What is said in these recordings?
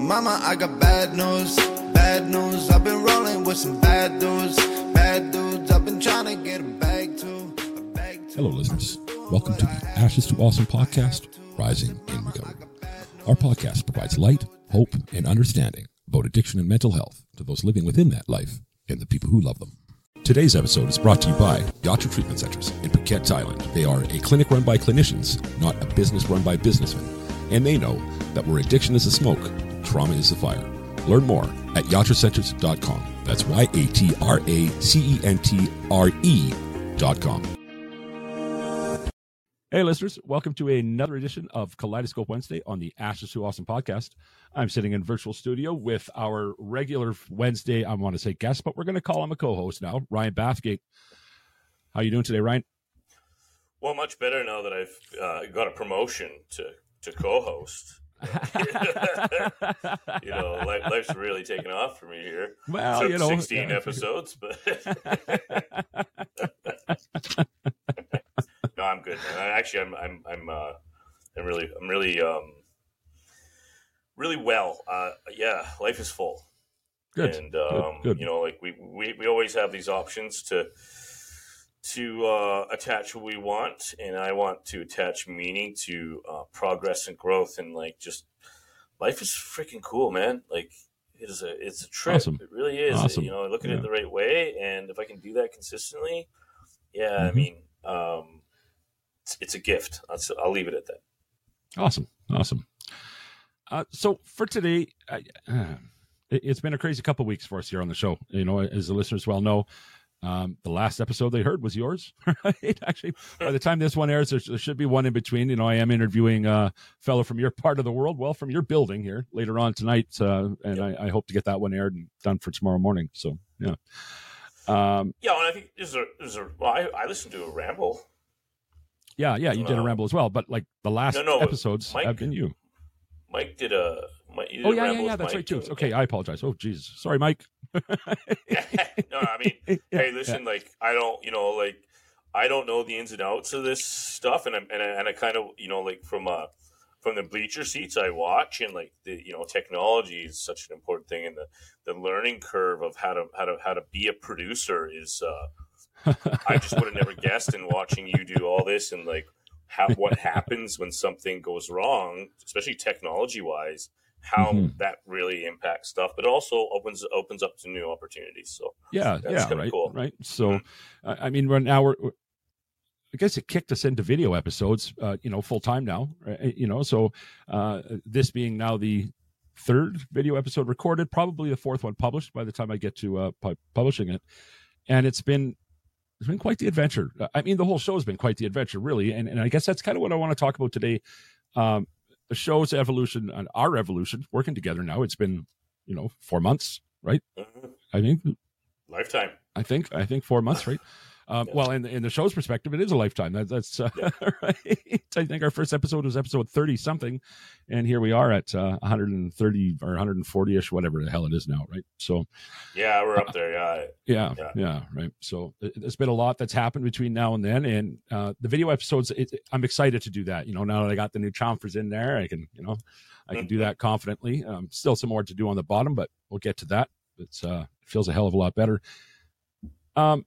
Mama, I got bad news, bad news. I've been rolling with some bad dudes, bad dudes. I've been trying to get a bag too. A bag too. Hello, listeners. Welcome to the Ashes to Awesome podcast, Rising in Recovery. Our podcast provides light, hope, and understanding about addiction and mental health to those living within that life and the people who love them. Today's episode is brought to you by Yatra Treatment Centers in Phuket, Thailand. They are a clinic run by clinicians, not a business run by businessmen. And they know that where addiction is a smoke, trauma is the fire. Learn more at yatracenters.com. That's Y A T R A C E N T R E.com. Hey, listeners, welcome to another edition of Kaleidoscope Wednesday on the Ashes to Awesome podcast. I'm sitting in virtual studio with our regular Wednesday, I want to say guest, but we're going to call him a co host now, Ryan Bathgate. How you doing today, Ryan? Well, much better now that I've uh, got a promotion to, to co-host. you know, life, life's really taken off for me here. Well, you know, 16 yeah. episodes, but no, I'm good. Man. Actually, I'm, I'm, I'm, uh, I'm really, I'm really, um, really well. Uh, yeah, life is full. Good. and good, um, good. you know, like we, we we always have these options to to uh, attach what we want, and I want to attach meaning to uh, progress and growth, and like just life is freaking cool, man. Like it is a it's a trip. Awesome. It really is. Awesome. You know, look at Yeah. it the right way, and if I can do that consistently, yeah, I Mhm. mean, um, it's, it's a gift. That's, I'll leave it at that. Awesome, awesome. Uh, so for today, I, uh, it, it's been a crazy couple weeks for us here on the show. You know, as the listeners well know, um, the last episode they heard was yours. Right? Actually, by the time this one airs, there, there should be one in between. You know, I am interviewing a fellow from your part of the world, well, from your building here later on tonight, uh, and I, I hope to get that one aired and done for tomorrow morning. So, yeah. Um, Yeah, and I think there's a there's a well, I, I listened to a ramble. yeah, yeah, you did a Uh, ramble as well, but like the last No, no, episodes Mike- have been you. Mike did a. Did Oh yeah, yeah, yeah. That's Mike right too. too. Okay, I apologize. Oh, Jesus, sorry, Mike. no, I mean, hey, listen, like I don't, you know, like I don't know the ins and outs of this stuff, and I, and I, and I kind of, you know, like from uh from the bleacher seats, I watch, and like the, you know, technology is such an important thing, and the the learning curve of how to how to how to be a producer is. uh I just would have never guessed in watching you do all this and like how what happens when something goes wrong, especially technology wise, how Mhm. that really impacts stuff, but also opens opens up to new opportunities. So yeah, That's yeah, right, cool. right. So, I I mean, right now we're. we're- I guess it kicked us into video episodes, uh, you know, full time now, right? you know. So, uh, this being now the third video episode recorded, probably the fourth one published by the time I get to uh, pu- publishing it, and it's been it's been quite the adventure. I mean, the whole show has been quite the adventure, really, and and I guess that's kind of what I want to talk about today. Um, the show's evolution and our evolution, working together now. It's been, you know, four months, right? mhm. I mean, lifetime. I think I think four months, right? Um, Yeah. Well, in in the show's perspective, it is a lifetime. That, that's uh, right. I think our first episode was episode thirty something, and here we are at uh, 130 or 140 ish, whatever the hell it is now, right? So, Yeah, we're up there. Yeah, yeah, yeah, Yeah. right. So it, there's been a lot that's happened between now and then, and uh, the video episodes. It, I'm excited to do that. You know, now that I got the new chomfers in there, I can, you know, I can do that confidently. Um, still some more to do on the bottom, but we'll get to that. It's uh, it feels a hell of a lot better. Um,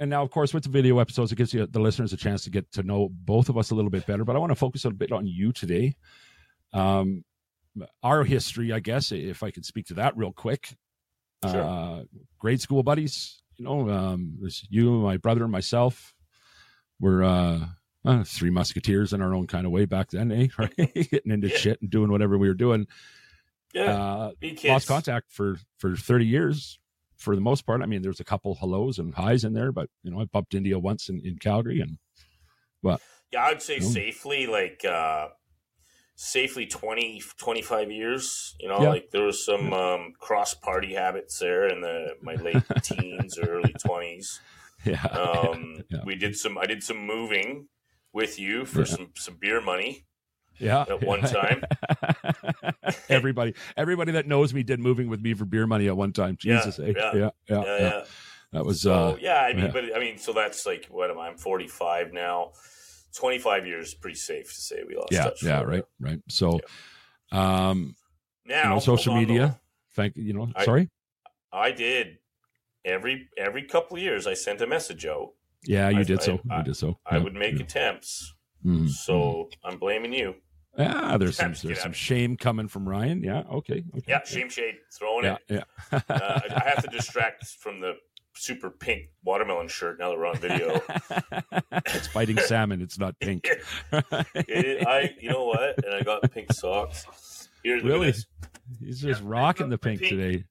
and now, of course, with the video episodes, it gives you the listeners a chance to get to know both of us a little bit better. But I want to focus a bit on you today. Um, our history, I guess, if I could speak to that real quick. Sure. Uh, grade school buddies, you know, um, you, my brother, and myself. We're uh, uh, three musketeers in our own kind of way back then, eh? Right? Getting into shit and doing whatever we were doing. yeah. Uh, lost contact for for 30 years for the most part. I mean, there's a couple hellos and highs in there, but you know, I bumped into you once in, in Calgary and but Yeah, I'd say No. safely like uh safely 20 25 years, you know, Yeah. like there was some um cross party habits there in the my late teens or early 20s. yeah. Um Yeah. we did some I did some moving with you for Yeah. some some beer money. Yeah. at one time. everybody everybody that knows me did moving with me for beer money at one time. Jesus. eh? yeah. yeah, yeah, Yeah, yeah. yeah. That was So uh yeah, I mean, but I mean, so that's like what am I? I'm 45 now. 25 years, pretty safe to say we lost yeah, touch. yeah, right, right. So um Now, you know, social media. Thank you you know. I- sorry. I did every every couple of years. I sent a message out. Yeah, you I- did so. I- you did so. I Yeah, would make yeah. attempts. Mhm, So I'm blaming you. Yeah, there's some there's some shame coming from Ryan. Yeah. Okay. okay. Yeah, shame shade throwing Yeah. it. Yeah. Uh, I have to distract from the super pink watermelon shirt now that we're on video. it's fighting salmon. It's not pink. It- I, you know what? And I got pink socks. Here, look at Really? He's just Yeah, rocking the pink pink. today.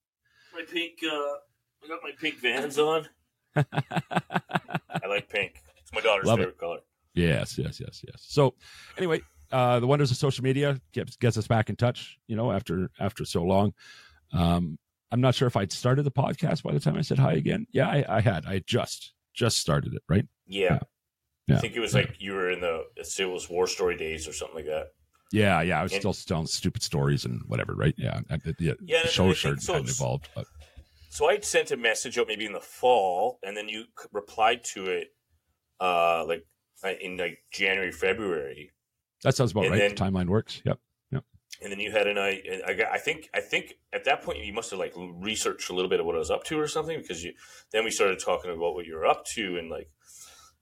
My pink. Uh, I got my pink Vans on. I like pink. It's my daughter's Love it. favorite color. Yes, yes, yes, yes. So, anyway, uh, the wonders of social media gets gets us back in touch. You know, after after so long. Um, I'm not sure if I'd started the podcast by the time I said hi again. Yeah, I, I had. I just just started it. Right. Yeah. Yeah. I think it was like you were in the Civil War story days or something like that. Yeah, yeah. I was And- still telling stupid stories and whatever. Right. Yeah. The, the, Yeah, the show sure so. hadn't evolved. But So I sent a message out maybe in the fall, and then you replied to it uh, like uh, in like January, February, that sounds about And right. then- the timeline works. Yep. Yep. And then you had an I. I, I think I think at that point you must have like researched a little bit of what I was up to or something because you. Then we started talking about what you were up to and like,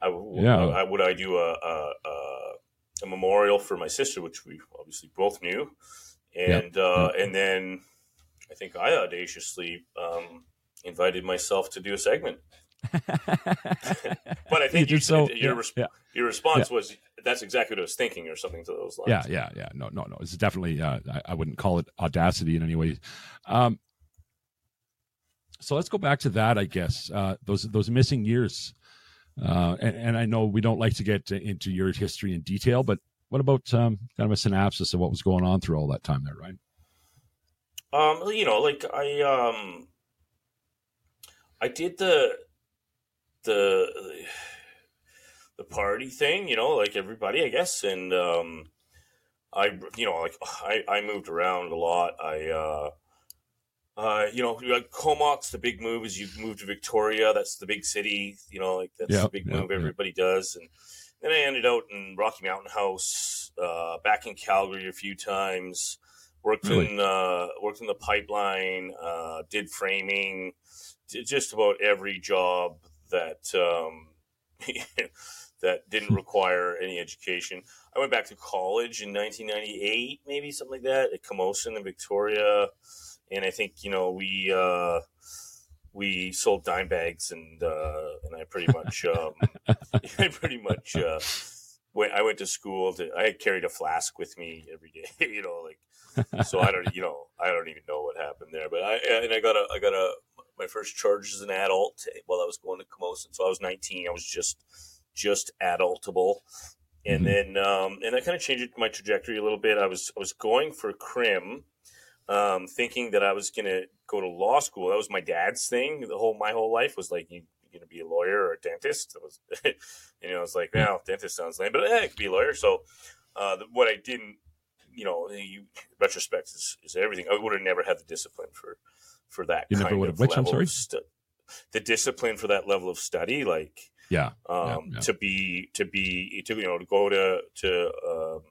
I, Yeah. I, would I do a, a a a memorial for my sister, which we obviously both knew, and uh, and then I think I audaciously um, invited myself to do a segment. But I think You you, so. said your, yeah, res- yeah. your response was that's exactly what I was thinking, or something to those lines. Yeah, yeah, yeah. No, no, no. It's definitely. Uh, I, I wouldn't call it audacity in any way. Um, so let's go back to that. I guess uh, those those missing years, uh, and, and I know we don't like to get to, into your history in detail, but what about um, kind of a synopsis of what was going on through all that time there, right? Um, you know, like I um, I did the the the party thing, you know, like everybody, I guess, and um, I you know, like I I moved around a lot. I uh. Uh, you know, like Comox, the big move is you move to Victoria. That's the big city. You know, like that's Yeah, the big yeah, move everybody does. And then I ended out in Rocky Mountain House, uh, back in Calgary a few times. Worked Really? in uh, worked in the pipeline. Uh, did framing. Did just about every job that um, that didn't require any education. I went back to college in 1998, maybe something like that, at Camosun in Victoria, and I think you know we uh, we sold dime bags, and uh, and I pretty much um, I pretty much uh, went. I went to school. To, I carried a flask with me every day, you know, like so. I don't, you know, I don't even know what happened there, but I and I got a I got a my first charge as an adult while I was going to Camosun. So I was 19. I was just just adultable. And Mhm. then, um, and that kind of changed my trajectory a little bit. I was, I was going for crim, um, thinking that I was going to go to law school. That was my dad's thing. The whole, my whole life was like, you, you're going to be a lawyer or a dentist. That was, you know, I was like, well, dentist sounds lame, but eh, I could be a lawyer. So, uh, the, what I didn't, you know, you retrospect is, is everything. I would have never had the discipline for, for that. You never would have- which, I'm sorry? stu- the discipline for that level of study, like, Yeah, um, yeah. to be to be to you know to go to to um,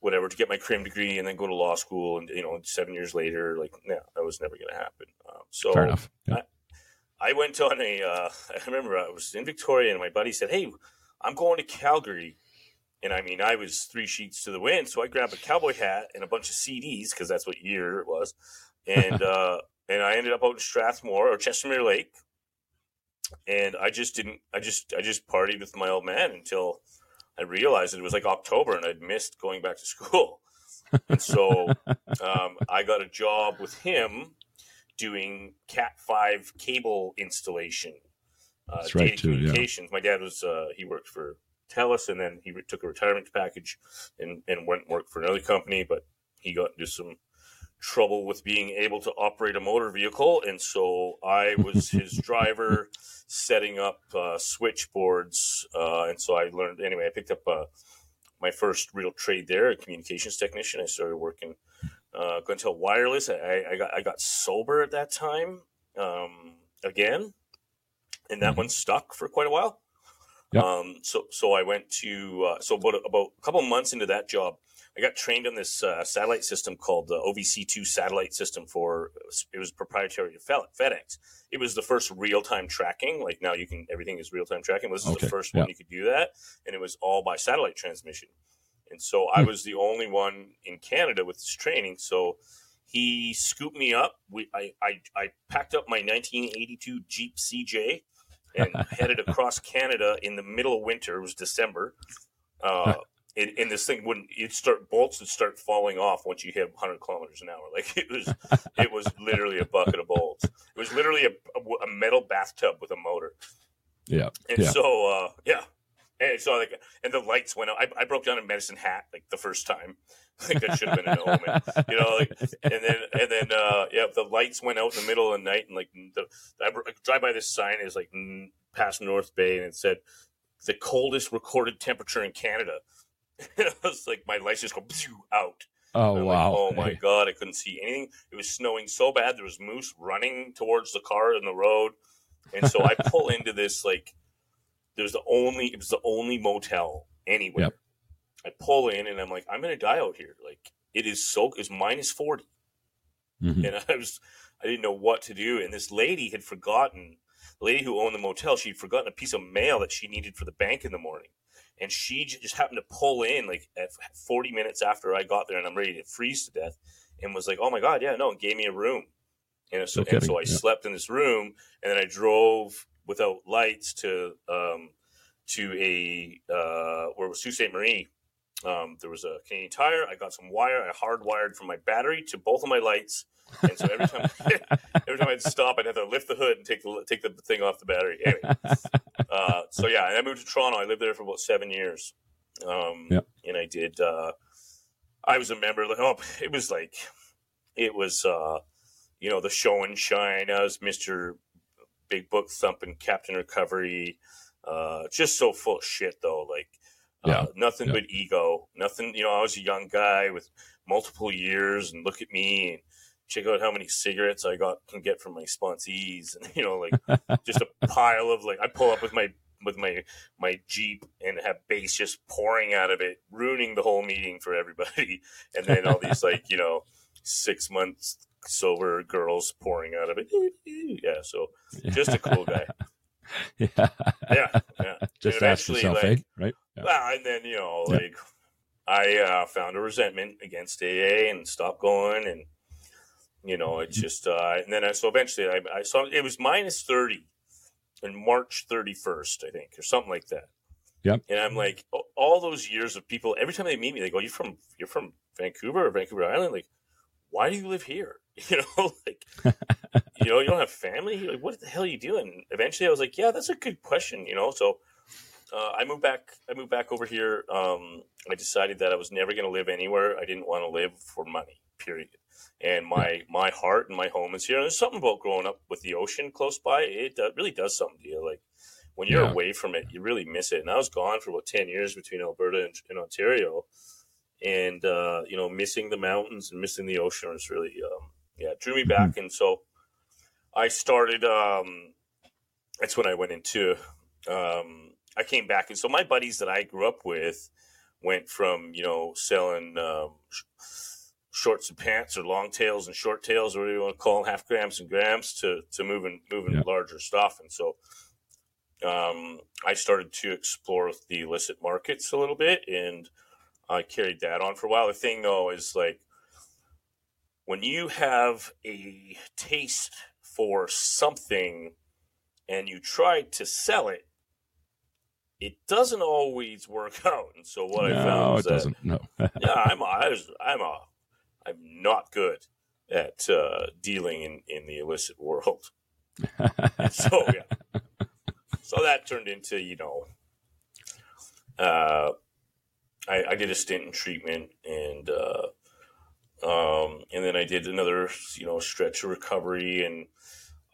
whatever to get my crim degree and then go to law school and you know seven years later like no that was never going to happen um, so fair enough. Yeah. I went on a uh, I remember I was in Victoria and my buddy said hey I'm going to Calgary and I mean I was three sheets to the wind so I grabbed a cowboy hat and a bunch of CDs because that's what year it was and uh, and I ended up out in Strathmore or Chestermere Lake and I just didn't. I just I just partied with my old man until I realized it was like October and I'd missed going back to school. And so um, I got a job with him doing Cat Five cable installation, uh, That's right, data too, yeah. communications. My dad was uh, he worked for Telus and then he took a retirement package and and went and worked for another company, but he got into some trouble with being able to operate a motor vehicle, and so I was his driver, setting up uh, switchboards, uh, and so I learned. Anyway, I picked up uh, my first real trade there, a communications technician. I started working uh, until wireless. I, I got I got sober at that time um, again, and that Mhm. one stuck for quite a while. Yep. Um, so so I went to uh, so about about a couple months into that job, I got trained on this uh, satellite system called the OVC2 satellite system for it was proprietary to FedEx. It was the first real time tracking. Like now, you can everything is real time tracking. This is okay. the first yeah. one you could do that, and it was all by satellite transmission. And so I hmm. was the only one in Canada with this training. So he scooped me up. We, I, I, I packed up my 1982 Jeep CJ and headed across Canada in the middle of winter. It was December. Uh, and, and, this thing wouldn't it start bolts would start falling off once you hit 100 kilometers an hour like it was it was literally a bucket of bolts it was literally a, a metal bathtub with a motor yeah and yeah. so uh, yeah and so like and the lights went out I, I, broke down a medicine hat like the first time like that should have been an omen you know like and then and then uh yeah the lights went out in the middle of the night and like the I drive by this sign is like past North Bay and it said the coldest recorded temperature in Canada it was like my lights just go out. Oh wow! Like, oh my god! I couldn't see anything. It was snowing so bad. There was moose running towards the car in the road, and so I pull into this like. There's the only. It was the only motel anywhere. Yep. I pull in and I'm like, I'm gonna die out here. Like it is so. It's minus 40 mm-hmm. and I was. I didn't know what to do. And this lady had forgotten. The lady who owned the motel, she'd forgotten a piece of mail that she needed for the bank in the morning and she just happened to pull in like at 40 minutes after I got there and I'm ready to freeze to death and was like, oh my God, yeah, no, and gave me a room. And so, and so I yeah. slept in this room and then I drove without lights to, um, to a, uh, where it was Sault Ste. Marie. Um, there was a Canadian tire. I got some wire. I hardwired from my battery to both of my lights. And so every time, every time I'd stop, I'd have to lift the hood and take the take the thing off the battery. Anyway, uh, so yeah, and I moved to Toronto. I lived there for about seven years. Um, yeah. and I did. Uh, I was a member. Like, oh, it was like, it was, uh, you know, the show and shine. I was Mister Big Book Thumping Captain Recovery. Uh, just so full of shit though. Like, uh, yeah. nothing yeah. but ego. Nothing. You know, I was a young guy with multiple years, and look at me. And, check out how many cigarettes I got can get from my sponsees, and you know, like just a pile of like I pull up with my with my my jeep and have bass just pouring out of it, ruining the whole meeting for everybody, and then all these like you know six months sober girls pouring out of it. Yeah, so just a cool guy. yeah, yeah, yeah. Just ask yourself, like, eh? right? Yeah. Well, and then you know, yeah. like I uh, found a resentment against AA and stopped going, and you know, it's just, uh, and then I, so eventually I, I saw it was minus 30 in March 31st, I think, or something like that. Yep. And I'm like, all those years of people, every time they meet me, they go, you're from, you're from Vancouver or Vancouver Island. Like, why do you live here? You know, like, you know, you don't have family. Like, what the hell are you doing? Eventually I was like, yeah, that's a good question, you know? So, uh, I moved back. I moved back over here. Um, I decided that I was never going to live anywhere. I didn't want to live for money. Period and my my heart and my home is here. And there's something about growing up with the ocean close by. It uh, really does something to you. Like when you're yeah. away from it, you really miss it. And I was gone for about ten years between Alberta and, and Ontario, and uh, you know, missing the mountains and missing the ocean was really um, yeah drew me mm-hmm. back. Mm-hmm. And so I started. Um, that's when I went into. Um, I came back, and so my buddies that I grew up with went from you know selling. Um, shorts and pants or long tails and short tails, or whatever you want to call them, half grams and grams to, to moving, moving yeah. larger stuff. And so, um, I started to explore the illicit markets a little bit and I carried that on for a while. The thing though is like when you have a taste for something and you try to sell it, it doesn't always work out. And so what no, I found is it that, doesn't. No. yeah, I'm a, I was, I'm a I'm not good at uh, dealing in, in the illicit world. so yeah, so that turned into you know, uh, I, I did a stint in treatment and uh, um, and then I did another you know stretch of recovery and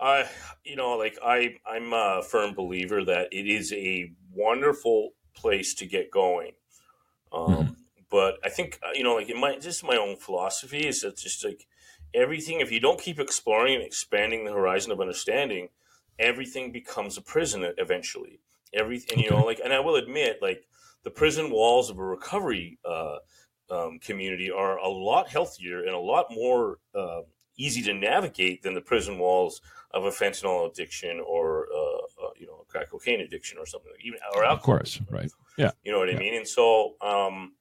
I you know like I I'm a firm believer that it is a wonderful place to get going. Um, mm-hmm but I think uh, you know, like in my just my own philosophy is that just like everything. If you don't keep exploring and expanding the horizon of understanding, everything becomes a prison eventually. Everything, you know, like, and I will admit, like the prison walls of a recovery uh, um, community are a lot healthier and a lot more uh, easy to navigate than the prison walls of a fentanyl addiction or uh, uh, you know a crack cocaine addiction or something like even or alcohol. Of course, right? Yeah, you know what yeah. I mean. And so, um,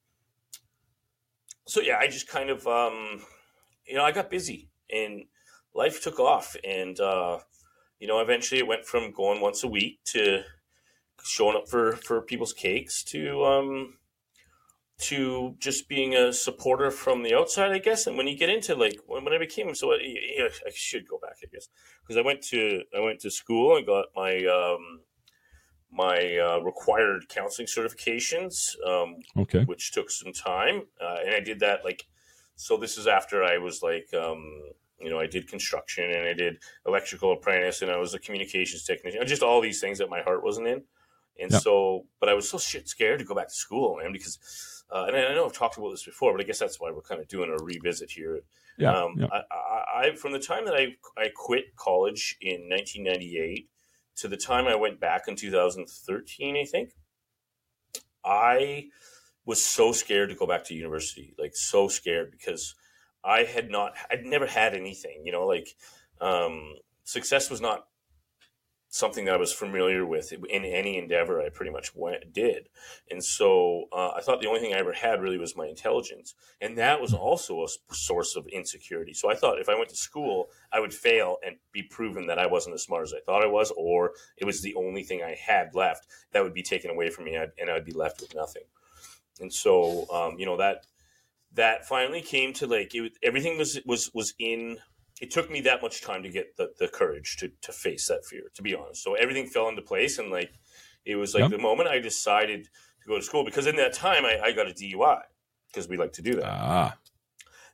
so yeah, I just kind of um, you know I got busy and life took off, and uh, you know eventually it went from going once a week to showing up for for people's cakes to um, to just being a supporter from the outside, I guess. And when you get into like when, when I became so, yeah, I should go back, I guess, because I went to I went to school and got my um, my uh, required counseling certifications, um, okay, which took some time, uh, and I did that like so. This is after I was like. Um, you know, I did construction and I did electrical apprentice and I was a communications technician. Just all these things that my heart wasn't in. And Yeah. so, but I was so shit scared to go back to school, man, because, uh, and I know I've talked about this before, but I guess that's why we're kind of doing a revisit here. yeah, um, yeah. I, I, I, from the time that I, I quit college in 1998 to the time I went back in 2013, I think, I was so scared to go back to university, like so scared because I had not, I'd never had anything, you know, like, um, success was not something that I was familiar with in any endeavor I pretty much went, did. And so uh, I thought the only thing I ever had really was my intelligence. And that was also a source of insecurity. So I thought if I went to school, I would fail and be proven that I wasn't as smart as I thought I was, or it was the only thing I had left that would be taken away from me and I'd be left with nothing. And so, um, you know, that that finally came to like it, everything was was was in it took me that much time to get the, the courage to, to face that fear, to be honest. So everything fell into place. And like, it was like Yep. the moment I decided to go to school, because in that time I, I got a DUI because we like to do that. Ah,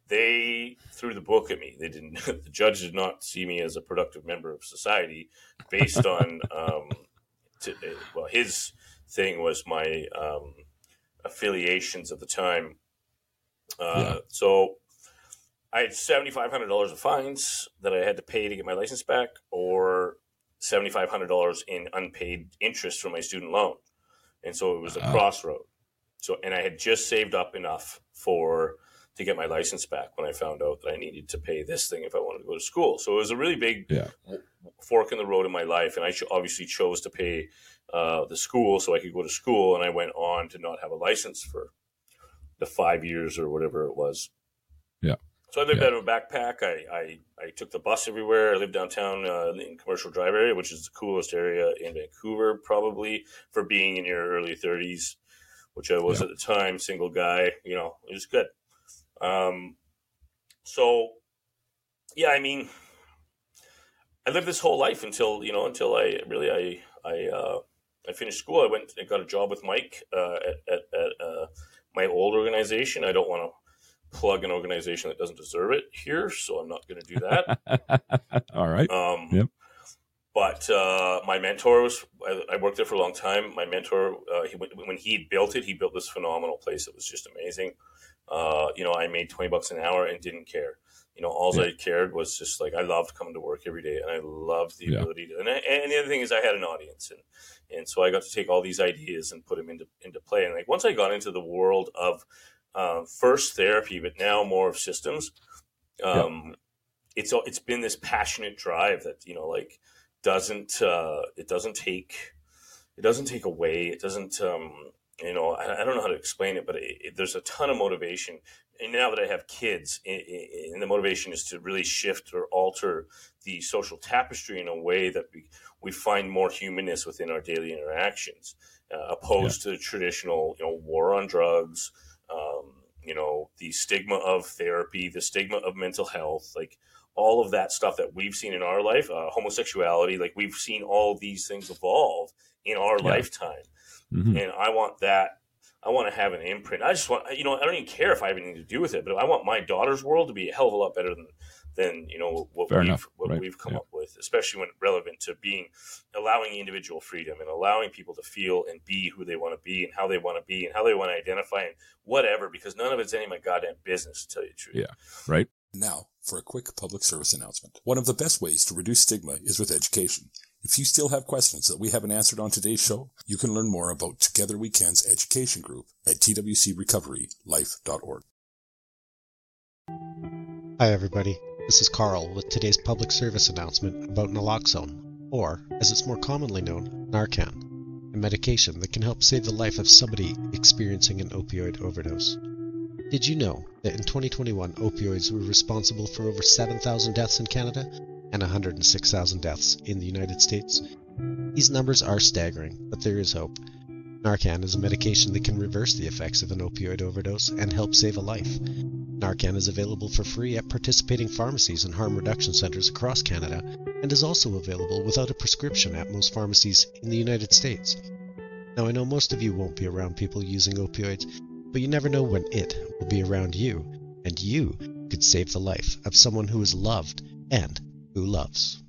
They threw the book at me. They didn't, the judge did not see me as a productive member of society based on, um, to, well, his thing was my, um, affiliations at the time. Uh, Yeah. so I had seventy five hundred dollars of fines that I had to pay to get my license back, or seventy five hundred dollars in unpaid interest from my student loan, and so it was a Ah. crossroad. So, and I had just saved up enough for to get my license back when I found out that I needed to pay this thing if I wanted to go to school. So it was a really big Yeah. fork in the road in my life, and I obviously chose to pay uh, the school so I could go to school, and I went on to not have a license for the five years or whatever it was. So I lived Yeah. out of a backpack. I, I, I took the bus everywhere. I lived downtown uh, in Commercial Drive area, which is the coolest area in Vancouver, probably for being in your early 30s, which I was Yeah. at the time, single guy. You know, it was good. Um, so, yeah, I mean, I lived this whole life until you know until I really I I uh, I finished school. I went and got a job with Mike uh, at at, at uh, my old organization. I don't want to plug an organization that doesn't deserve it here, so I'm not going to do that. all right. Um, Yep. But uh, my mentor was, I, I worked there for a long time. My mentor, uh, he, when he built it, he built this phenomenal place. It was just amazing. Uh, you know, I made 20 bucks an hour and didn't care. You know, all Yeah. I cared was just like, I loved coming to work every day and I loved the Yeah. ability to, and, I, and the other thing is I had an audience and, and so I got to take all these ideas and put them into, into play. And like, once I got into the world of, uh, first therapy, but now more of systems, um, it's, it's been this passionate drive that, you know, like, doesn't uh, it doesn't take it doesn't take away. It doesn't um, you know I, I don't know how to explain it but it, it, there's a ton of motivation. And now that I have kids i i and the motivation is to really shift or alter the social tapestry in a way that we, we find more humanness within our daily interactions uh, opposed to the traditional you know war on drugs um, you know the stigma of therapy the stigma of mental health like all of that stuff that we've seen in our life, uh, homosexuality, like we've seen all these things evolve in our Yeah. lifetime. Mhm. And I want that. I want to have an imprint. I just want, you know, I don't even care if I have anything to do with it, but I want my daughter's world to be a hell of a lot better than, than you know, what Fair we've, enough. what Right. we've come Yeah. up with, especially when relevant to being, allowing individual freedom and allowing people to feel and be who they want to be and how they want to be and how they want to identify and whatever, because none of it's any of my goddamn business, to tell you the truth. Yeah. Right. Now, for a quick public service announcement. One of the best ways to reduce stigma is with education. If you still have questions that we haven't answered on today's show, you can learn more about Together We Can's education group at twcrecoverylife.org. Hi, everybody. This is Carl with today's public service announcement about naloxone, or, as it's more commonly known, Narcan, a medication that can help save the life of somebody experiencing an opioid overdose. Did you know that in 2021 opioids were responsible for over 7,000 deaths in Canada and 106,000 deaths in the United States? These numbers are staggering, but there is hope. Narcan is a medication that can reverse the effects of an opioid overdose and help save a life. Narcan is available for free at participating pharmacies and harm reduction centers across Canada and is also available without a prescription at most pharmacies in the United States. Now, I know most of you won't be around people using opioids, but you never know when it will be around you, and you could save the life of someone who is loved and who loves.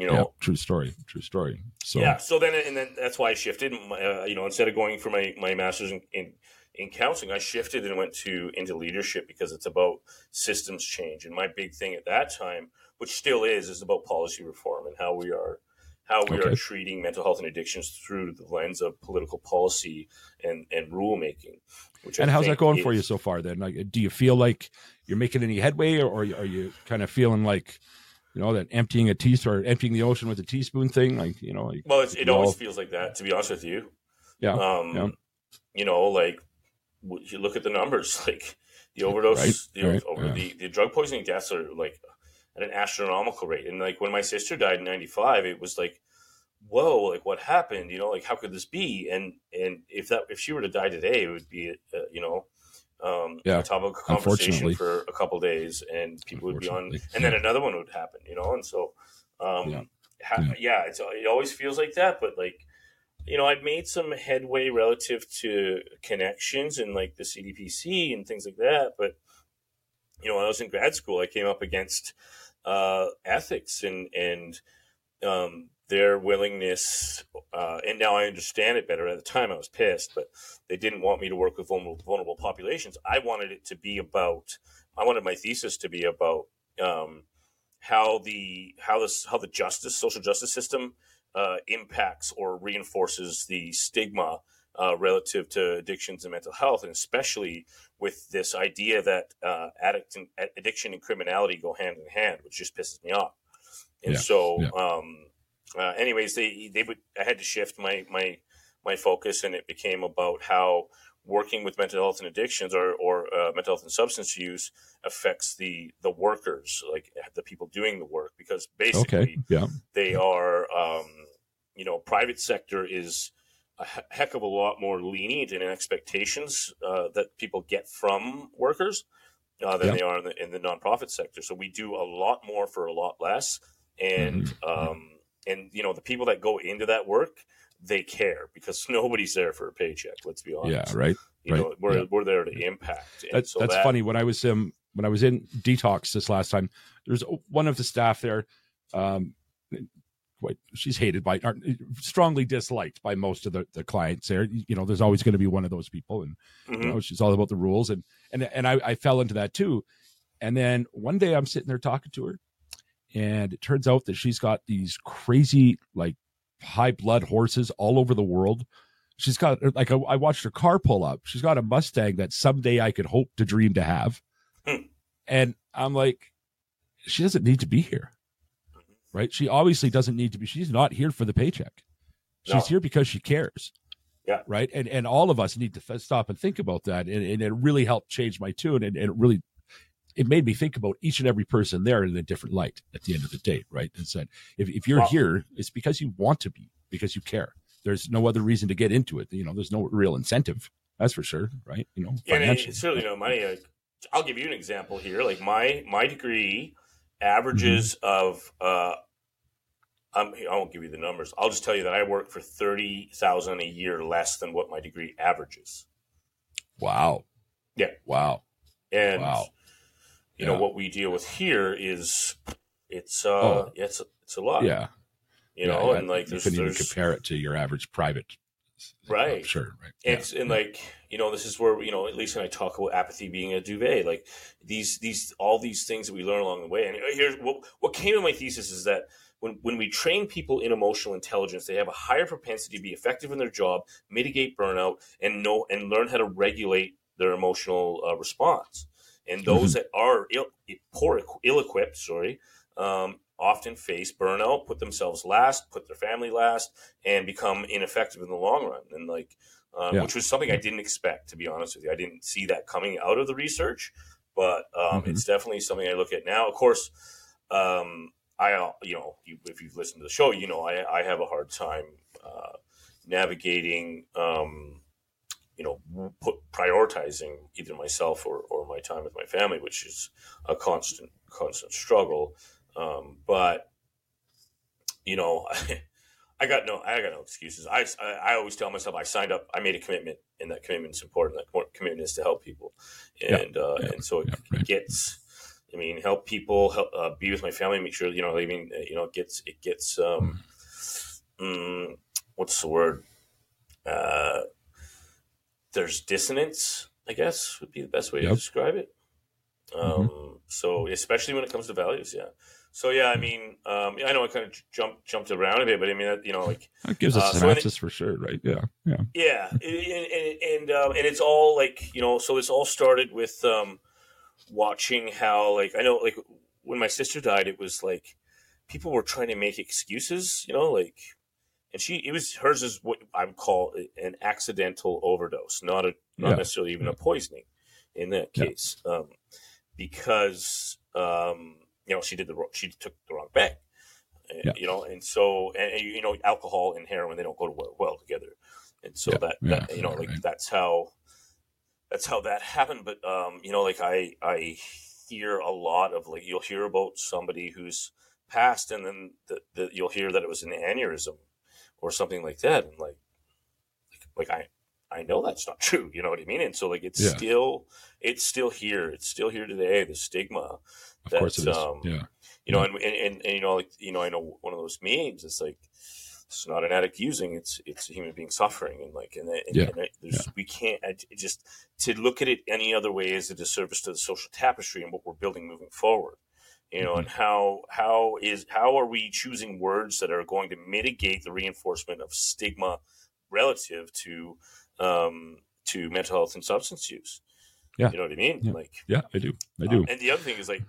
You know, yeah, true story. True story. So yeah. So then, and then that's why I shifted. Uh, you know, instead of going for my my master's in, in in counseling, I shifted and went to into leadership because it's about systems change. And my big thing at that time, which still is, is about policy reform and how we are how we okay. are treating mental health and addictions through the lens of political policy and and rulemaking. Which and I how's that going is, for you so far? Then, like, do you feel like you're making any headway, or, or are you kind of feeling like you know that emptying a teaspoon or emptying the ocean with a teaspoon thing? Like, you know, like, well, it always all... feels like that. To be honest with you, yeah, um, yeah. you know, like you look at the numbers, like the overdose, right, the, right, over, yeah. the, the drug poisoning deaths are like at an astronomical rate. And like when my sister died in '95, it was like, whoa, like what happened? You know, like how could this be? And and if that if she were to die today, it would be uh, you know. Um, yeah, topic of conversation for a couple days, and people would be on, and then another one would happen, you know, and so, um, yeah, ha- yeah. yeah, it's it always feels like that, but like you know, I've made some headway relative to connections and like the CDPC and things like that. But, you know, when I was in grad school, I came up against uh, ethics and, and um, their willingness. Uh, and now I understand it better. At the time, I was pissed, but they didn't want me to work with vulnerable, vulnerable populations. I wanted it to be about, I wanted my thesis to be about um, how the, how this, how the justice, social justice system uh, impacts or reinforces the stigma uh, relative to addictions and mental health, and especially with this idea that uh, addict and, addiction and criminality go hand in hand, which just pisses me off. And yeah, so, yeah. Um, uh, anyways, they they would I had to shift my my my focus, and it became about how working with mental health and addictions or, or uh, mental health and substance use affects the the workers like the people doing the work because basically okay. yeah. they are um, you know private sector is a heck of a lot more lenient in expectations uh, that people get from workers uh, than yeah. they are in the, in the nonprofit sector so we do a lot more for a lot less and mm-hmm. um, and you know the people that go into that work they care because nobody's there for a paycheck. Let's be honest. Yeah, right. You right. know, we're yeah. we're there to impact. That, so that's that, funny. When I was um when I was in detox this last time, there's one of the staff there. Um, quite she's hated by strongly disliked by most of the, the clients there you know there's always going to be one of those people and mm-hmm. you know she's all about the rules and and and I, I fell into that too and then one day i'm sitting there talking to her and it turns out that she's got these crazy like high blood horses all over the world. She's got like I watched her car pull up. She's got a Mustang that someday I could hope to dream to have. Hmm. And I'm like, she doesn't need to be here. Right? She obviously doesn't need to be. She's not here for the paycheck. She's no. here because she cares. Yeah. Right. And and all of us need to f- stop and think about that. And, and it really helped change my tune. And, and it really it made me think about each and every person there in a different light at the end of the day, right? And said, if, if you're here, it's because you want to be, because you care. There's no other reason to get into it. You know, there's no real incentive. That's for sure, right? You know, yeah, and it's certainly no money. I'll give you an example here. Like my my degree averages mm-hmm. of uh, I'm, I won't give you the numbers. I'll just tell you that I work for thirty thousand a year less than what my degree averages. Wow. Yeah. Wow. And wow you yeah. know what we deal with here is it's uh oh. it's it's a lot yeah you yeah, know yeah. and like you couldn't even compare it to your average private right sure right and, and like you know this is where you know at least when i talk about apathy being a duvet like these these all these things that we learn along the way and here's what what came in my thesis is that when, when we train people in emotional intelligence, they have a higher propensity to be effective in their job, mitigate burnout, and know and learn how to regulate their emotional uh, response. And those that are ill, poor, ill-equipped, sorry, um, often face burnout, put themselves last, put their family last, and become ineffective in the long run. And like, um, Yeah. which was something I didn't expect, to be honest with you. I didn't see that coming out of the research, but um, Mhm. it's definitely something I look at now. Of course, um, I, you know, you, if you've listened to the show, you know, I, I have a hard time uh, navigating, um, you know, put, prioritizing either myself or, or my time with my family, which is a constant, constant struggle. Um, but you know, I got no, I got no excuses. I, I, I always tell myself I signed up, I made a commitment, and that commitment is important. That commitment is to help people, Yeah, and uh, yeah, and so it, yeah, right. gets. I mean, help people, help uh, be with my family, make sure you know. I mean, uh, you know, it gets it gets. Um, mm, what's the word? Uh, there's dissonance. I guess would be the best way Yep. to describe it. Um, Mm-hmm. So, especially when it comes to values, yeah. So, yeah, I mean, um, I know I kind of jumped jumped around a bit, but I mean, you know, like That gives us Uh, a so synopsis for sure, right? Yeah, yeah. yeah, and and and, um, and it's all like you know. So this all started with um, watching how like I know like when my sister died, it was like people were trying to make excuses, you know, like, and she it was hers is what I would call an accidental overdose, not a not Yeah. necessarily even a poisoning in that Yeah. case, um, because um, you know she did the wrong, she took the wrong bag. Uh, Yeah. You know, and so and, and, you know, alcohol and heroin they don't go well, well together, and so Yeah, that, yeah, that you know, like right. that's how that's how that happened. But um, you know, like I I hear a lot of like you'll hear about somebody who's passed, and then the, the, you'll hear that it was an aneurysm or something like that, and like like, like I. I know that's not true. You know what I mean? And so, like, it's Yeah. still, it's still here. It's still here today. The stigma, Of course it is. Um, yeah, you know, and, and, and, and you know, like, you know, I know one of those memes. It's like it's not an addict using; it's it's a human being suffering, and like, and, and, Yeah. and it- there's, we can't just to look at it any other way is a disservice to the social tapestry and what we're building moving forward. You know, and how how is how are we choosing words that are going to mitigate the reinforcement of stigma relative to um, to mental health and substance use? Yeah. you know what I mean. Yeah. Like, yeah. I do. I do. um, and the other thing is like,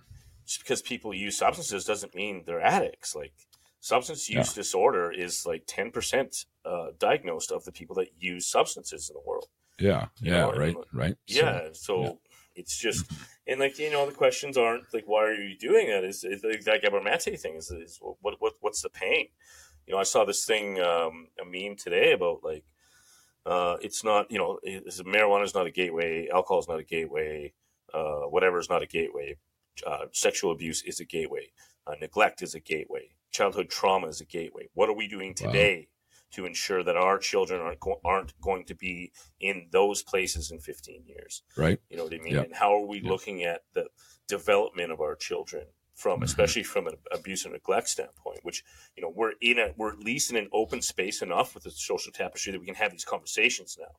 just because people use substances doesn't mean they're addicts. Like, substance Yeah. use disorder is like ten percent uh, diagnosed of the people that use substances in the world. yeah, you yeah. know, and, right, like, right. Yeah, so yeah. it's just and like you know the questions aren't like why are you doing that? Is is like that Gabor-Mate thing? Is, is what what what's the pain? You know, I saw this thing um, a meme today about like uh, it's not you know is marijuana is not a gateway, alcohol is not a gateway, uh, whatever is not a gateway, uh, sexual abuse is a gateway, uh, neglect is a gateway, childhood trauma is a gateway. What are we doing today? To ensure that our children aren't go- aren't going to be in those places in 15 years, right. you know what I mean? Yeah. And how are we Yeah. looking at the development of our children from, Mhm. especially from an abuse and neglect standpoint? Which you know we're in a we're at least in an open space enough with the social tapestry that we can have these conversations now.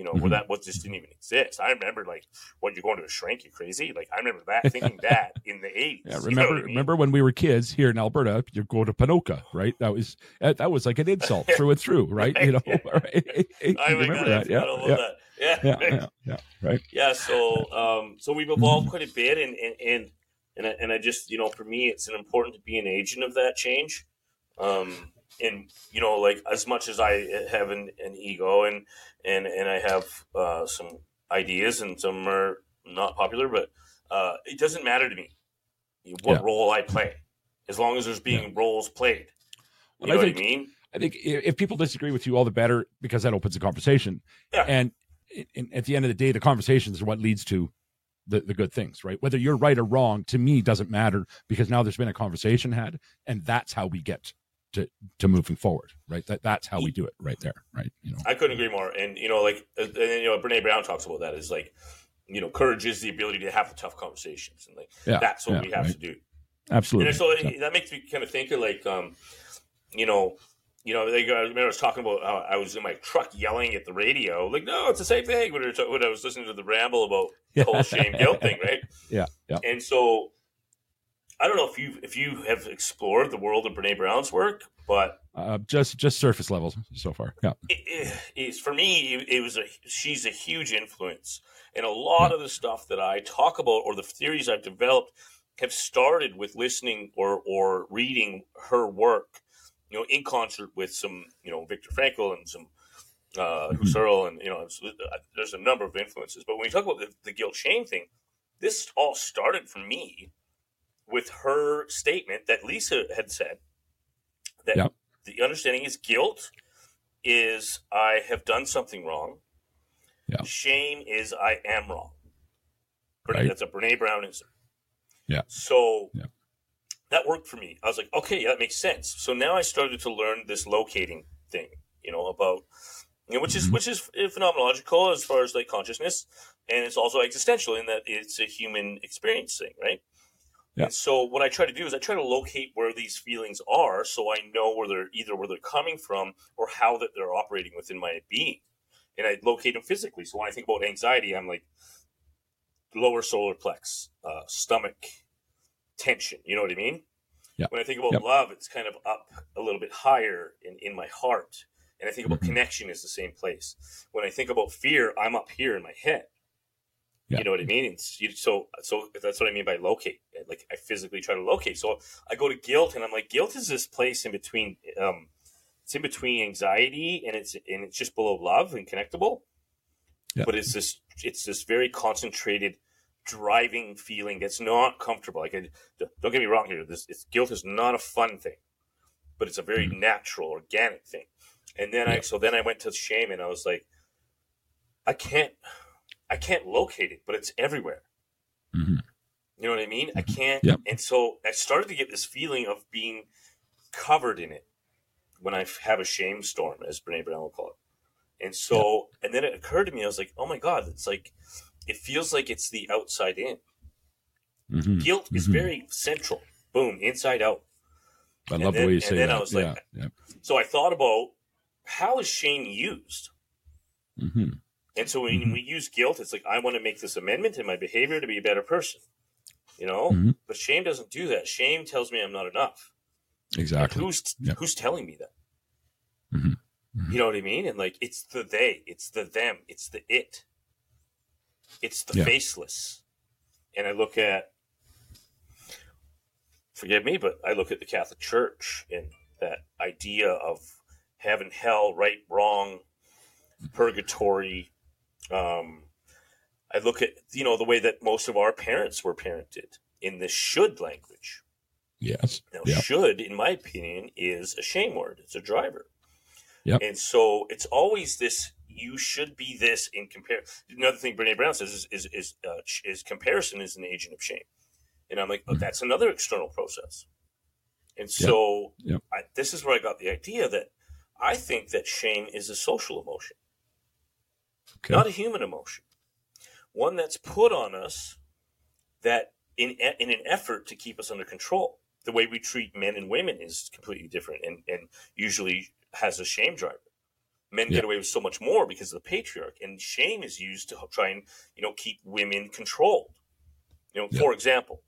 You know Mhm. where that was just didn't even exist. I remember like, what you're going to a shrink? You crazy? Like I remember that thinking that in the 80s. Yeah, you know remember I mean? remember when we were kids here in Alberta, you go to Ponoka, right? That was that was like an insult through and through, right? You know, right? Remember God, that? Yeah, yeah, that. Yeah, yeah, yeah, yeah, right. yeah so um so we've evolved quite a bit and and and and I, and I just you know for me it's an important to be an agent of that change um and you know like as much as i have an, an ego and and and i have uh some ideas and some are not popular but uh it doesn't matter to me what Yeah. role i play as long as there's being roles played you And know I what think- i mean I think if people disagree with you, all the better because that opens a conversation. Yeah. And in, at the end of the day, the conversations are what leads to the, the good things, right? Whether you're right or wrong to me doesn't matter because now there's been a conversation had, and that's how we get to to moving forward, right? That that's how we do it, right there, right? You know, I couldn't agree more. And you know, like, uh, and, you know, Brene Brown talks about that is like, you know, courage is the ability to have the tough conversations, and like yeah, that's what yeah, we have right. to do. absolutely. And so Yeah. that makes me kind of think of like, um, you know, you know, they, I remember I was talking about how I was in my truck yelling at the radio, like, no, it's the same thing. When, we were when I was listening to the ramble about the whole shame guilt thing, right? Yeah, yeah, And so I don't know if you if you have explored the world of Brene Brown's work, but uh, just just surface levels so far. Yeah, it, it, for me. It, it, was a she's a huge influence, and a lot yeah. of the stuff that I talk about or the theories I've developed have started with listening or or reading her work. You know, in concert with some you know Viktor Frankl and some uh, mm-hmm. Husserl, and you know, uh, there's a number of influences. But when we talk about the, the guilt shame thing, this all started for me with her statement that Lisa had said that yep. the understanding is guilt is I have done something wrong. Yep. Shame is I am wrong. Right. That's a Brene Brownism. Yeah. So yeah. that worked for me. I was like, okay, yeah, that makes sense. So now I started to learn this locating thing, you know, about you know, which is mm-hmm. which is phenomenological as far as like consciousness, and it's also existential in that it's a human experience thing, right? Yeah. And so what I try to do is I try to locate where these feelings are, so I know where they're either where they're coming from or how that they're operating within my being, and I locate them physically. So when I think about anxiety, I'm like lower solar plex, uh, stomach tension. You know what I mean? Yeah. When I think about yep. love, it's kind of up a little bit higher in, in my heart. And I think about mm-hmm. connection is the same place. When I think about fear, I'm up here in my head. Yeah. You know what I mean? It's, you, so, so that's what I mean by locate. Like I physically try to locate. So I go to guilt, and I'm like, guilt is this place in between. Um, it's in between anxiety, and it's and it's just below love and connectable. Yeah. But it's this, it's this very concentrated, driving feeling that's not comfortable. Like, I, don't get me wrong here. This guilt is not a fun thing, but it's a very mm-hmm. natural, organic thing. And then yeah. I, so then I went to shame, and I was like, I can't I can't locate it, but it's everywhere. Mm-hmm. You know what I mean? I mm-hmm. can't. Yep. And so I started to get this feeling of being covered in it when I have a shame storm, as Brene Brown will call it. And so, yep. and then it occurred to me, I was like, oh my God, it's like, it feels like it's the outside in. Mm-hmm. Guilt is mm-hmm. very central. Boom, inside out. I and love then, the way you say that. And then I was like, yeah. so I thought about how is shame used? Mm-hmm. And so when mm-hmm. we use guilt, it's like I want to make this amendment in my behavior to be a better person. You know, mm-hmm. but shame doesn't do that. Shame tells me I'm not enough. Exactly. And who's yep. who's telling me that? Mm-hmm. mm-hmm. You know what I mean? And like it's the they, it's the them, it's the it, it's the yeah. faceless. And I look at, forgive me, but I look at the Catholic Church and that idea of heaven, hell, right, wrong, purgatory, um, I look at you know the way that most of our parents were parented in the should language. Yes. Now, yep. should, in my opinion, is a shame word. It's a driver. Yep. And so it's always this. You should be this in compare. Another thing Brene Brown says is is is, uh, is comparison is an agent of shame, and I'm like, oh, mm-hmm. that's another external process. And so yep. Yep. I, this is where I got the idea that I think that shame is a social emotion okay. not a human emotion, one that's put on us that in in an effort to keep us under control. The way we treat men and women is completely different, and and usually has a shame driver. Men yeah. get away with so much more because of the patriarch, and shame is used to try and you know keep women controlled. You know, yeah. for example,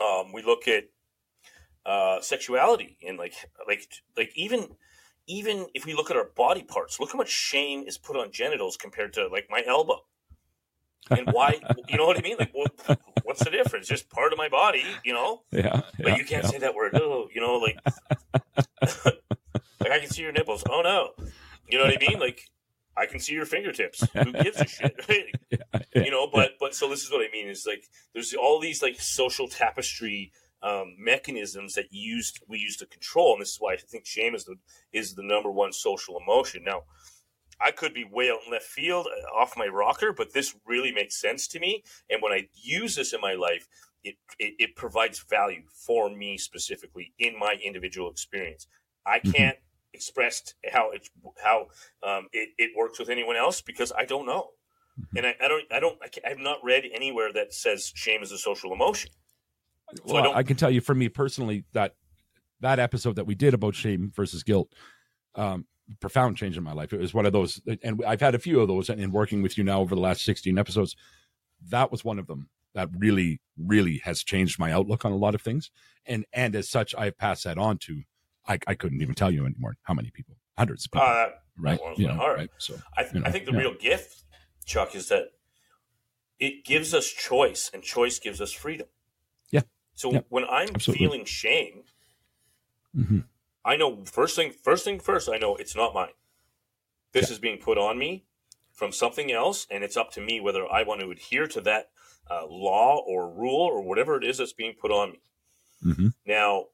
um, we look at uh, sexuality and like like like even even if we look at our body parts, look how much shame is put on genitals compared to like my elbow. And why, you know what I mean? Like, what, what's the difference? Just part of my body, you know? Yeah. But you can't yeah. say that word. Oh, you know, like, like I can see your nipples. Oh no. You know what I mean? Like, I can see your fingertips. Who gives a shit? Right? Yeah, you know, but, but so this is what I mean is like, there's all these like social tapestry um, mechanisms that used we use to control, and this is why I think shame is the is the number one social emotion. Now, I could be way out in left field uh, off my rocker, but this really makes sense to me. And when I use this in my life, it, it, it provides value for me specifically in my individual experience. I mm-hmm. can't express how it how um, it, it works with anyone else because I don't know, mm-hmm. and I, I don't I don't I have not read anywhere that says shame is a social emotion. So well, I, I, can tell you for me personally that that episode that we did about shame versus guilt, um, profound change in my life. It was one of those, and I've had a few of those and in working with you now over the last 16 episodes. That was one of them. that really, really has changed my outlook on a lot of things. And and as such, I've passed that on to I, I couldn't even tell you anymore how many people, hundreds of people, Uh, right? You know, right? So I, th- you know, I think the yeah. real gift, Chuck, is that it gives us choice, and choice gives us freedom. So Yeah. when I'm Absolutely. feeling shame, Mhm. I know first thing first thing first. I know it's not mine. This is being put on me from something else, and it's up to me whether I want to adhere to that uh, law or rule or whatever it is that's being put on me. Mhm. Now,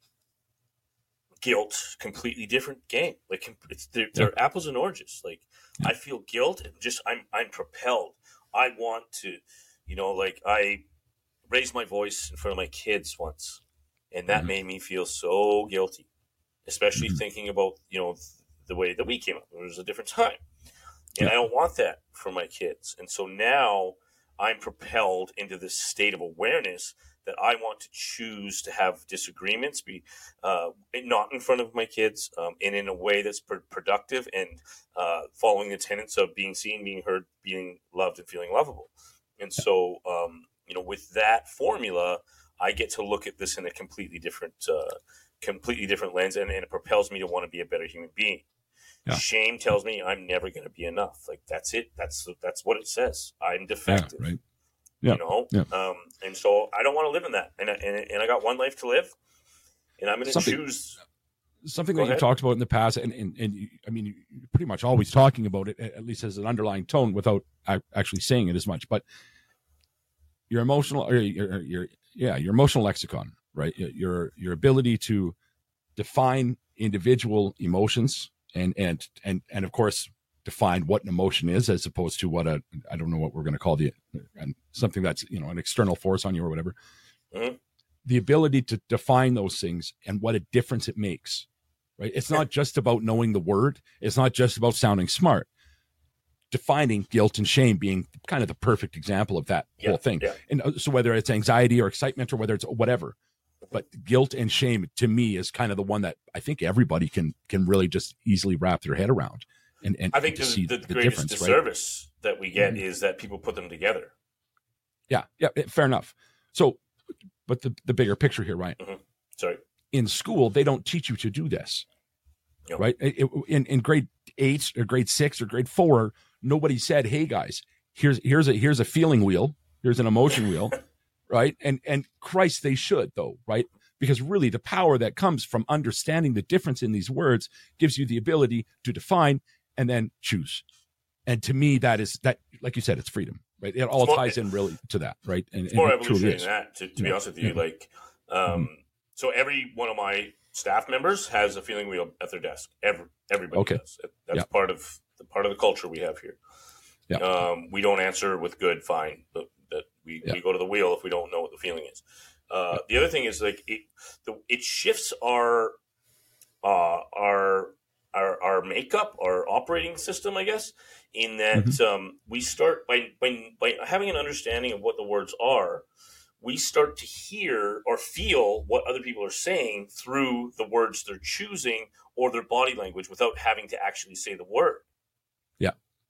guilt, completely different game. Like they're, they're apples and oranges. Like I feel guilt and just I'm I'm propelled. I want to, you know, like I raised my voice in front of my kids once, and that Mhm. made me feel so guilty. Especially Mhm. thinking about you know the way that we came up. It was a different time, and Yeah. I don't want that for my kids. And so now I'm propelled into this state of awareness that I want to choose to have disagreements, be uh, not in front of my kids, um, and in a way that's pr- productive and uh, following the tenets of being seen, being heard, being loved, and feeling lovable. And so, um, you know, with that formula, I get to look at this in a completely different, uh, completely different lens, and, and it propels me to want to be a better human being. Yeah. Shame tells me I'm never going to be enough. Like that's it. That's that's what it says. I'm Yeah, defective right. Yeah, you know yeah. um, and so i don't want to live in that and, I- and, and i got one life to live and i'm going to choose something Go that you talked about in the past, and, and, and you, I mean, you're pretty much always talking about it, at least as an underlying tone, without actually saying it as much. But your emotional, or your, your, yeah, your emotional lexicon, right? Your your ability to define individual emotions, and and and and of course define what an emotion is, as opposed to what a I don't know what we're going to call the and something that's you know an external force on you or whatever. Mhm. The ability to define those things and what a difference it makes right? It's not just about knowing the word. It's not just about sounding smart. Defining guilt and shame being kind of the perfect example of that Yeah, whole thing. yeah. And uh, so whether it's anxiety or excitement or whether it's whatever, but guilt and shame to me is kind of the one that I think everybody can can really just easily wrap their head around. And and i think the, see the, the, greatest difference, right? that we get Mhm. is that people put them together Yeah, yeah, fair enough. So, but the the bigger picture here, Ryan. sorry in school they don't teach you to do this No. right it- in in grade eight or grade six or grade four nobody said hey guys here's here's a here's a feeling wheel. Here's an emotion wheel. Right? And and christ they should though right? Because really the power that comes from understanding the difference in these words gives you the ability to define and then choose. And to me that is that like you said it's freedom right? It all more- ties in really to that right? And, it's more and it truly evolutionary than that to, to be honest with you Yeah. like um, so every one of my staff members has a feeling wheel at their desk. Every everybody Okay. does. That's Yeah. part of the part of the culture we have here Yeah. um, we don't answer with good fine but that we, Yeah. we go to the wheel if we don't know what the feeling is uh, the other thing is like it the, it shifts our uh, our our our makeup, our operating system, I guess, in that Mm-hmm. um, we start by by by having an understanding of what the words are. We start to hear or feel what other people are saying through the words they're choosing or their body language without having to actually say the word.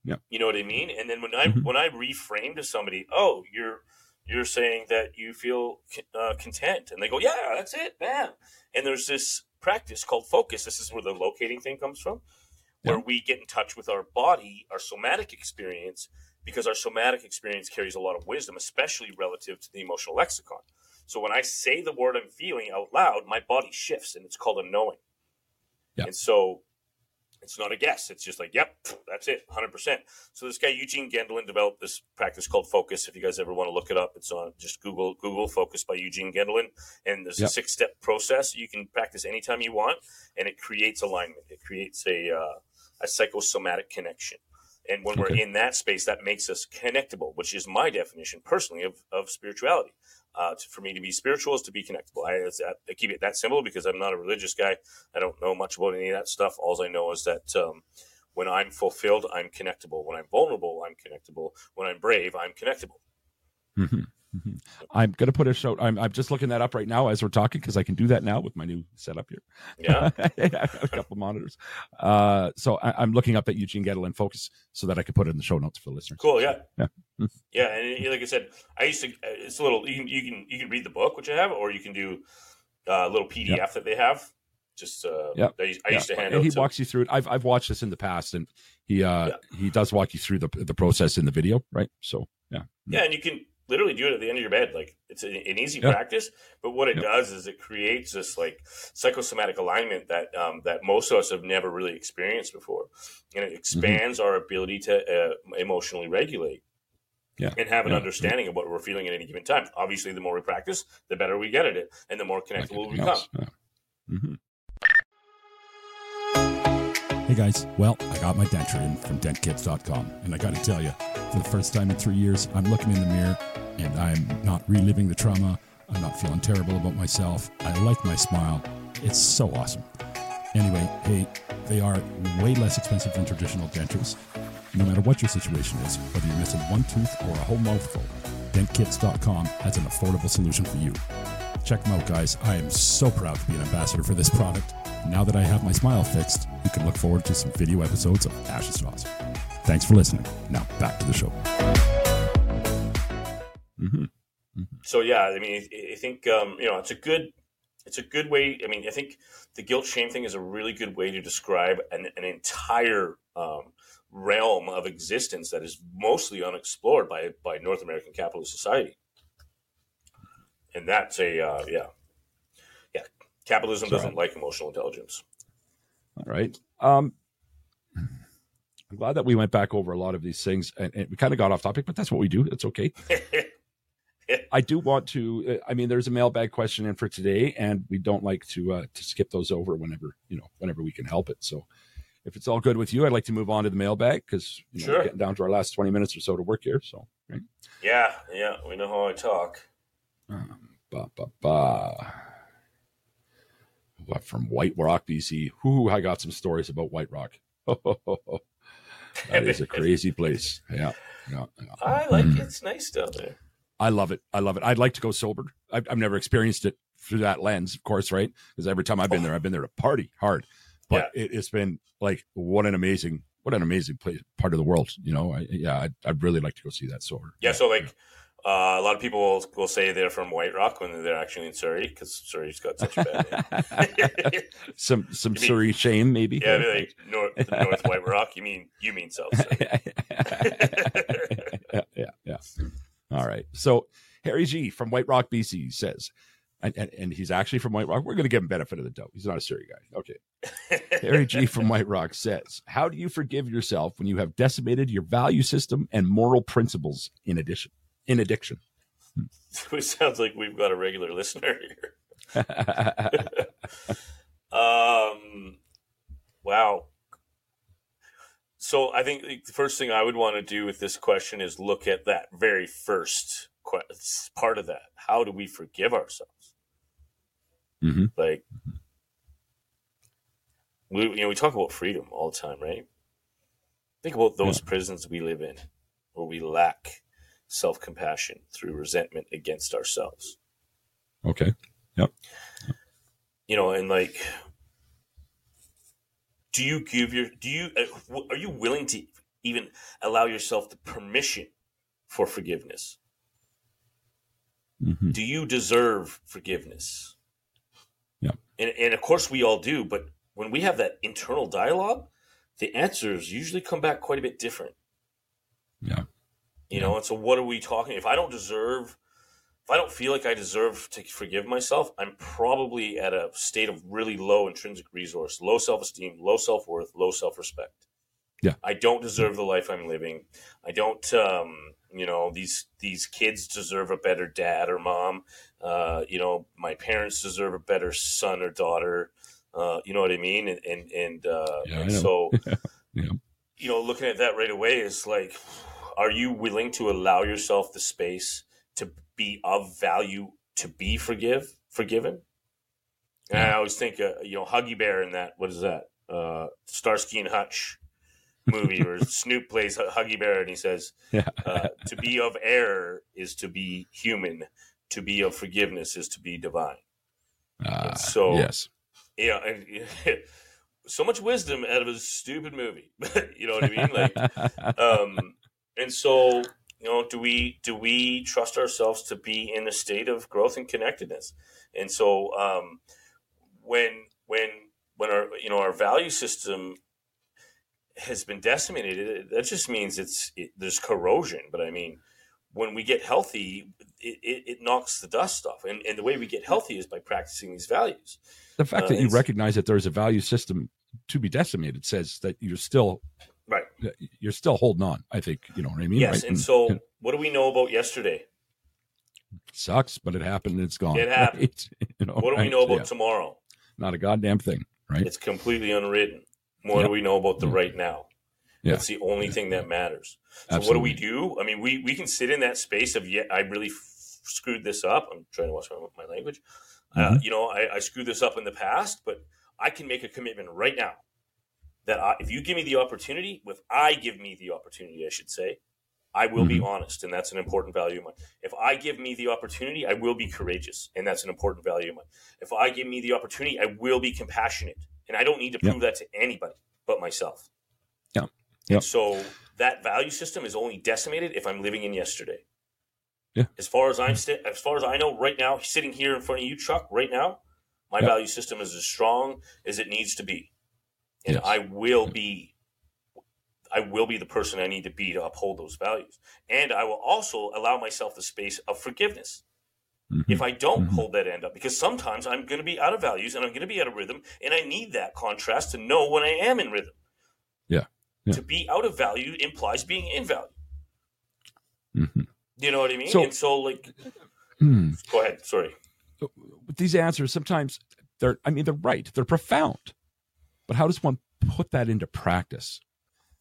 Yeah. Yeah. You know what I mean? And then when I Mhm. when I reframe to somebody, oh, you're you're saying that you feel uh, content, and they go, yeah, that's it, bam. And there's this practice called focus. This is where the locating thing comes from, where we get in touch with our body, our somatic experience, because our somatic experience carries a lot of wisdom, especially relative to the emotional lexicon. So when I say the word I'm feeling out loud, my body shifts, and it's called a knowing. Yeah. And so it's not a guess. It's just like, yep, that's it, 100%. So this guy, Eugene Gendlin, developed this practice called Focus. If you guys ever want to look it up, it's on just Google Google Focus by Eugene Gendlin. And there's Yep. a six step process you can practice anytime you want, and it creates alignment. It creates a, uh, a psychosomatic connection. And when we're in that space, that makes us connectable, which is my definition personally of, of spirituality. Uh, to, for me to be spiritual is to be connectable. I, I keep it that simple because I'm not a religious guy. I don't know much about any of that stuff. All I know is that um, when I'm fulfilled, I'm connectable. When I'm vulnerable, I'm connectable. When I'm brave, I'm connectable. Mhm. Mhm. I'm going to put a show. I'm, I'm just looking that up right now as we're talking because I can do that now with my new setup here. Yeah. I have a couple monitors. Uh, so I, I'm looking up at Eugene Gendlin Focus so that I can put it in the show notes for the listeners. Cool. Yeah. Yeah. Yeah. And like I said, I used to. It's a little. You can you can you can read the book which I have, or you can do uh, a little PDF Yeah. that they have. Just uh, Yeah. I, used- Yeah, to hand and he to- walks you through it. I've I've watched this in the past, and he uh Yeah. he does walk you through the the process in the video, right? So yeah, Yeah, and you can literally do it at the end of your bed. Like it's a, an easy Yeah. practice, but what it Yep. does is it creates this like psychosomatic alignment that um, that most of us have never really experienced before, and Mm-hmm. it expands our ability to uh, emotionally regulate. Yeah. And have an Yeah. understanding of what we're feeling at any given time. Obviously, the more we practice, the better we get at it, and the more like connected we'll become. Yeah. Mhm. Hey guys, well, I got my denture in from dentkids.com, and I got to tell you, for the first time in three years, I'm looking in the mirror and I'm not reliving the trauma. I'm not feeling terrible about myself. I like my smile. It's so awesome. Anyway, hey, they are way less expensive than traditional dentures. No matter what your situation is, whether you're missing one tooth or a whole mouthful, dentkits.com has an affordable solution for you. Check them out, guys. I am so proud to be an ambassador for this product. Now that I have my smile fixed, you can look forward to some video episodes of Ashes to Awesome. Thanks for listening. Now back to the show. hmm so yeah i mean i, I think um, you know it's a good it's a good way i mean i think the guilt shame thing is a really good way to describe an, an entire um, realm of existence that is mostly unexplored by by north american capitalist society and that's a uh, yeah yeah capitalism Sorry. doesn't like emotional intelligence All right. Um, I'm glad that we went back over a lot of these things, and, and we kind of got off topic, but that's what we do. It's okay. I do want to. uh, I mean, there's a mailbag question in for today, and we don't like to uh, to skip those over whenever you know whenever we can help it. So, if it's all good with you, I'd like to move on to the mailbag because you know, Sure. we're getting down to our last 20 minutes or so to work here. So, right. yeah yeah we know how i talk Um, ba, ba, ba. What from White Rock, BC? Whoo, I got some stories about White Rock. that is a crazy place. Yeah, yeah, yeah. i like it it's nice down there I love it. I love it. I'd like to go sober. I've, I've never experienced it through that lens, of course, right? Because every time I've been there, I've been there to party hard. But it, it's been like what an amazing, what an amazing place, part of the world. You know, I, yeah, I'd, I'd really like to go see that sober. Yeah, so like uh, a lot of people will, will say they're from White Rock when they're actually in Surrey because Surrey's got such a bad name. some some mean- Surrey shame, maybe. yeah, like North, North White Rock. You mean you mean South Surrey? yeah, yeah, yeah. All right. So Harry G from White Rock, BC says, and, and, and he's actually from White Rock. We're going to give him benefit of the doubt. He's not a Surrey guy. Okay. Harry G from White Rock says, How do you forgive yourself when you have decimated your value system and moral principles in addition? In addiction. it sounds like we've got a regular listener here. Um, wow. So I think the first thing I would want to do with this question is look at that very first que- part of that. How do we forgive ourselves? Mhm. Like, we you know we talk about freedom all the time, right? Think about those prisons we live in, where we lack self compassion through resentment against ourselves okay. Yep. You know, and like, do you give your, do you, uh, are you willing to even allow yourself the permission for forgiveness? Mhm. Do you deserve forgiveness? Yeah. And, and of course we all do, but when we have that internal dialogue, the answers usually come back quite a bit different. Yeah. You know, and so what are we talking? If I don't deserve, if I don't feel like I deserve to forgive myself, I'm probably at a state of really low intrinsic resource, low self esteem, low self worth, low self respect. Yeah. I don't deserve the life I'm living. I don't, um, you know, these these kids deserve a better dad or mom. Uh, you know, my parents deserve a better son or daughter. Uh, you know what I mean? And and and, uh, Yeah, and so, Yeah. you know, looking at that right away is like, are you willing to allow yourself the space to be of value to be forgive forgiven? And I always think, uh, you know, Huggy Bear in that. What is that? Uh, Starsky and Hutch. movie where Snoop plays Huggy Bear and he says, Yeah. uh, "To be of error is to be human. To be of forgiveness is to be divine." Uh, so- yes. Yeah, and, so much wisdom out of a stupid movie. you know what I mean? Like, um, and so you know, do we do we trust ourselves to be in a state of growth and connectedness? And so um, when when when our you know our value system has been decimated, that just means it's it, there's corrosion. But I mean, when we get healthy, it, it, it knocks the dust off, and, and the way we get healthy is by practicing these values. the fact uh, that you recognize that there's a value system to be decimated says that you're still. You're still holding on. I think you know what I mean. Yes, right? and so what do we know about yesterday? sucks, but it happened. and It's gone. It happened. right? You know, What do we know about Yeah. tomorrow? Not a goddamn thing, right? It's completely unwritten. What Yep. do we know about the Yeah. right now? Yeah. That's the only thing that matters. So Absolutely. what do we do? I mean, we, we can sit in that space of, yeah, I really f- screwed this up. I'm trying to watch my, my language. Uh, Mm-hmm. you know, I, I screwed this up in the past, but I can make a commitment right now that I, if you give me the opportunity, if I give me the opportunity, I should say, I will be Mm-hmm. honest, and that's an important value of mine. If I give me the opportunity, I will be courageous, and that's an important value of mine. If I give me the opportunity, I will be compassionate, and I don't need to prove that to anybody but myself. Yeah. Yeah. So that value system is only decimated if I'm living in yesterday. Yeah. As far as I'm sti- as far as I know, right now, sitting here in front of you, Chuck, right now, my Yeah. value system is as strong as it needs to be, and Yes. I will be. I will be the person I need to be to uphold those values, and I will also allow myself the space of forgiveness Mhm. if I don't Mhm. hold that end up, because sometimes I'm going to be out of values and I'm going to be out of rhythm, and I need that contrast to know when I am in rhythm. Yeah. Yeah. To be out of value implies being in value. Mhm. You know what I mean? So- and so, like, Hmm. go ahead. Sorry. These answers sometimes they're I mean they're right. They're profound. But how does one put that into practice?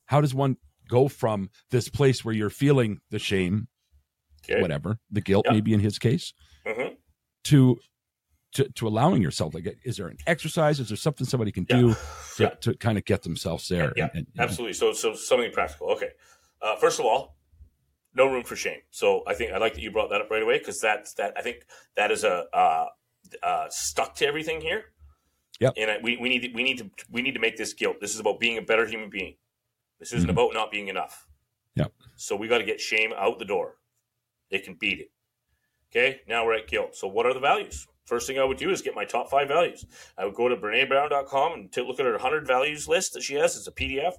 How does one go from this place where you're feeling the shame, Okay. whatever, the guilt Yeah. maybe in his case, Mhm. to to to allowing yourself like is there an exercise? Is there something somebody can do to, Yeah. to kind of get themselves there? Yeah, and- and, Absolutely. So, so something practical. Okay. Uh, first of all, no room for shame. So I think I like that you brought that up right away because that's that. I think that is a uh, uh, stuck to everything here. Yep. And I, we, we need to, we need to we need to make this guilt. This is about being a better human being. This isn't Mhm. about not being enough. Yep. So we got to get shame out the door. It can beat it. Okay. Now we're at guilt. So what are the values? First thing I would do is get my top five values. I would go to BreneBrown.com and look at her 100 values list that she has. It's a PDF.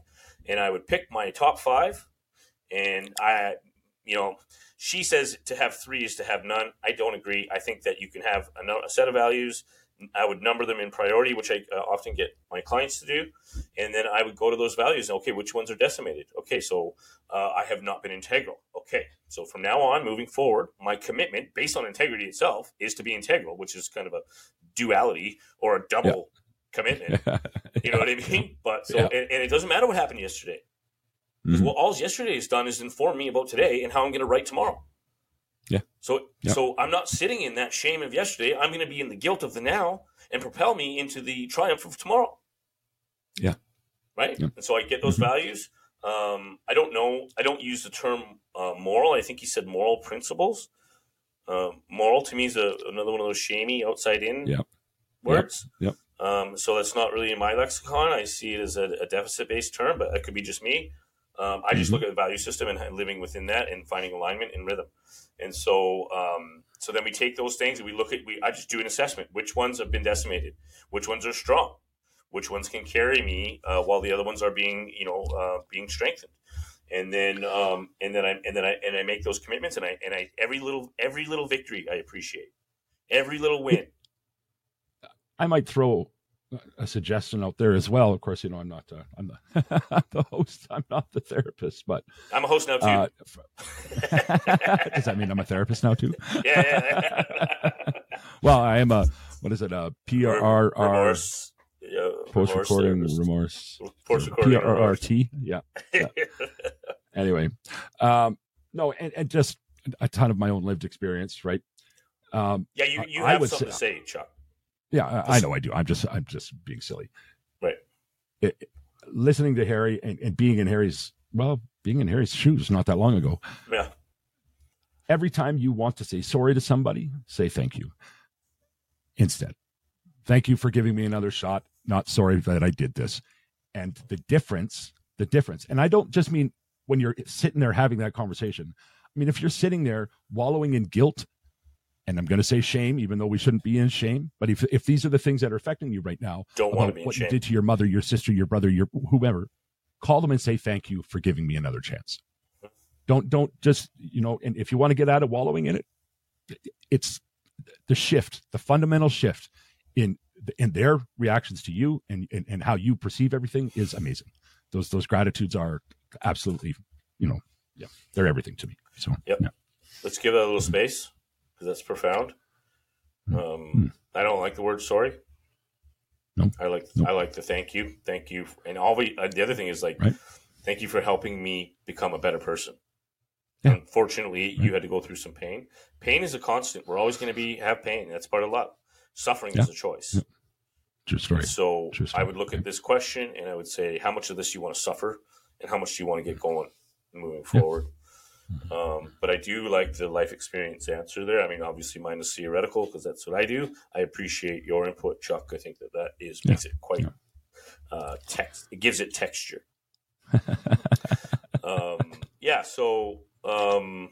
And I would pick my top five. And I, you know, she says to have three is to have none. I don't agree. I think that you can have a set of values. I would number them in priority, which I uh, often get my clients to do. And then I would go to those values. And, okay, which ones are decimated? Okay, so uh, I have not been integral. Okay, so from now on, moving forward, my commitment based on integrity itself is to be integral, which is kind of a duality or a double commitment. You know what I mean? But so, Yeah. and, and it doesn't matter what happened yesterday. Mhm. Well, all yesterday has done is inform me about today and how I'm going to write tomorrow. So, Yeah. so I'm not sitting in that shame of yesterday. I'm going to be in the guilt of the now and propel me into the triumph of tomorrow. Yeah. Right. Yeah. And so I get those Mhm. values. Um, I don't know. I don't use the term uh, moral. I think he said moral principles. Um, moral to me is a, another one of those shamey outside in Yep. words. Yep. Um, so that's not really in my lexicon. I see it as a, a deficit based term, but that could be just me. Um, I just Mhm. look at the value system and living within that and finding alignment and rhythm. And so, um, so then we take those things and we look at. We I just do an assessment. Which ones have been decimated? Which ones are strong? Which ones can carry me uh, while the other ones are being, you know, uh, being strengthened? And then, um, and then I and then I and I make those commitments. And I and I every little every little victory I appreciate. Every little win. I might throw a suggestion out there as well. Of course, you know I'm not uh, I'm the, I'm the host. I'm not the therapist, but I'm a host now too. uh, does that mean I'm a therapist now too? yeah, yeah, yeah. Well, I am a what is it? A PRR remorse. Yeah, post recording remorse remorse. Post recording PRRT. Yeah. Anyway, um, no, and, and just a ton of my own lived experience, right? Um, yeah, you, you I have would something say- to say, Chuck. Yeah, I, I know I do. I'm just I'm just being silly. Right. It, listening to Harry and, and being in Harry's well, being in Harry's shoes not that long ago. Yeah. Every time you want to say sorry to somebody, say thank you. Instead, thank you for giving me another shot. Not sorry that I did this. And the difference, the difference, and I don't just mean when you're sitting there having that conversation. I mean, if you're sitting there wallowing in guilt, and I'm going to say shame, even though we shouldn't be in shame, but if, if these are the things that are affecting you right now, Don't want to be in what shame. you did to your mother, your sister, your brother, your whoever, call them and say thank you for giving me another chance. Don't don't just you know, and if you want to get out of wallowing in it, it's the shift, the fundamental shift in in their reactions to you and, and and how you perceive everything is amazing. Those those gratitudes are absolutely, you know, yeah, they're everything to me. So Yep. yeah. Let's give it a little space because that's profound. Um, I don't like the word sorry. No. I like No. I like the thank you, thank you, and all the uh, the other thing is like, Right. thank you for helping me become a better person. Yeah. Unfortunately, you had to go through some pain. Pain is a constant. We're always going to be have pain. That's part of life. Suffering is a choice. Yeah. True story. So. I would look at this question and I would say, how much of this you want to suffer, and how much do you want to get going moving forward. Um, but I do like the life experience answer there. I mean, obviously mine is theoretical because that's what I do. I appreciate your input, Chuck. I think that that is makes it quite uh, text. It gives it texture. um, yeah. So um,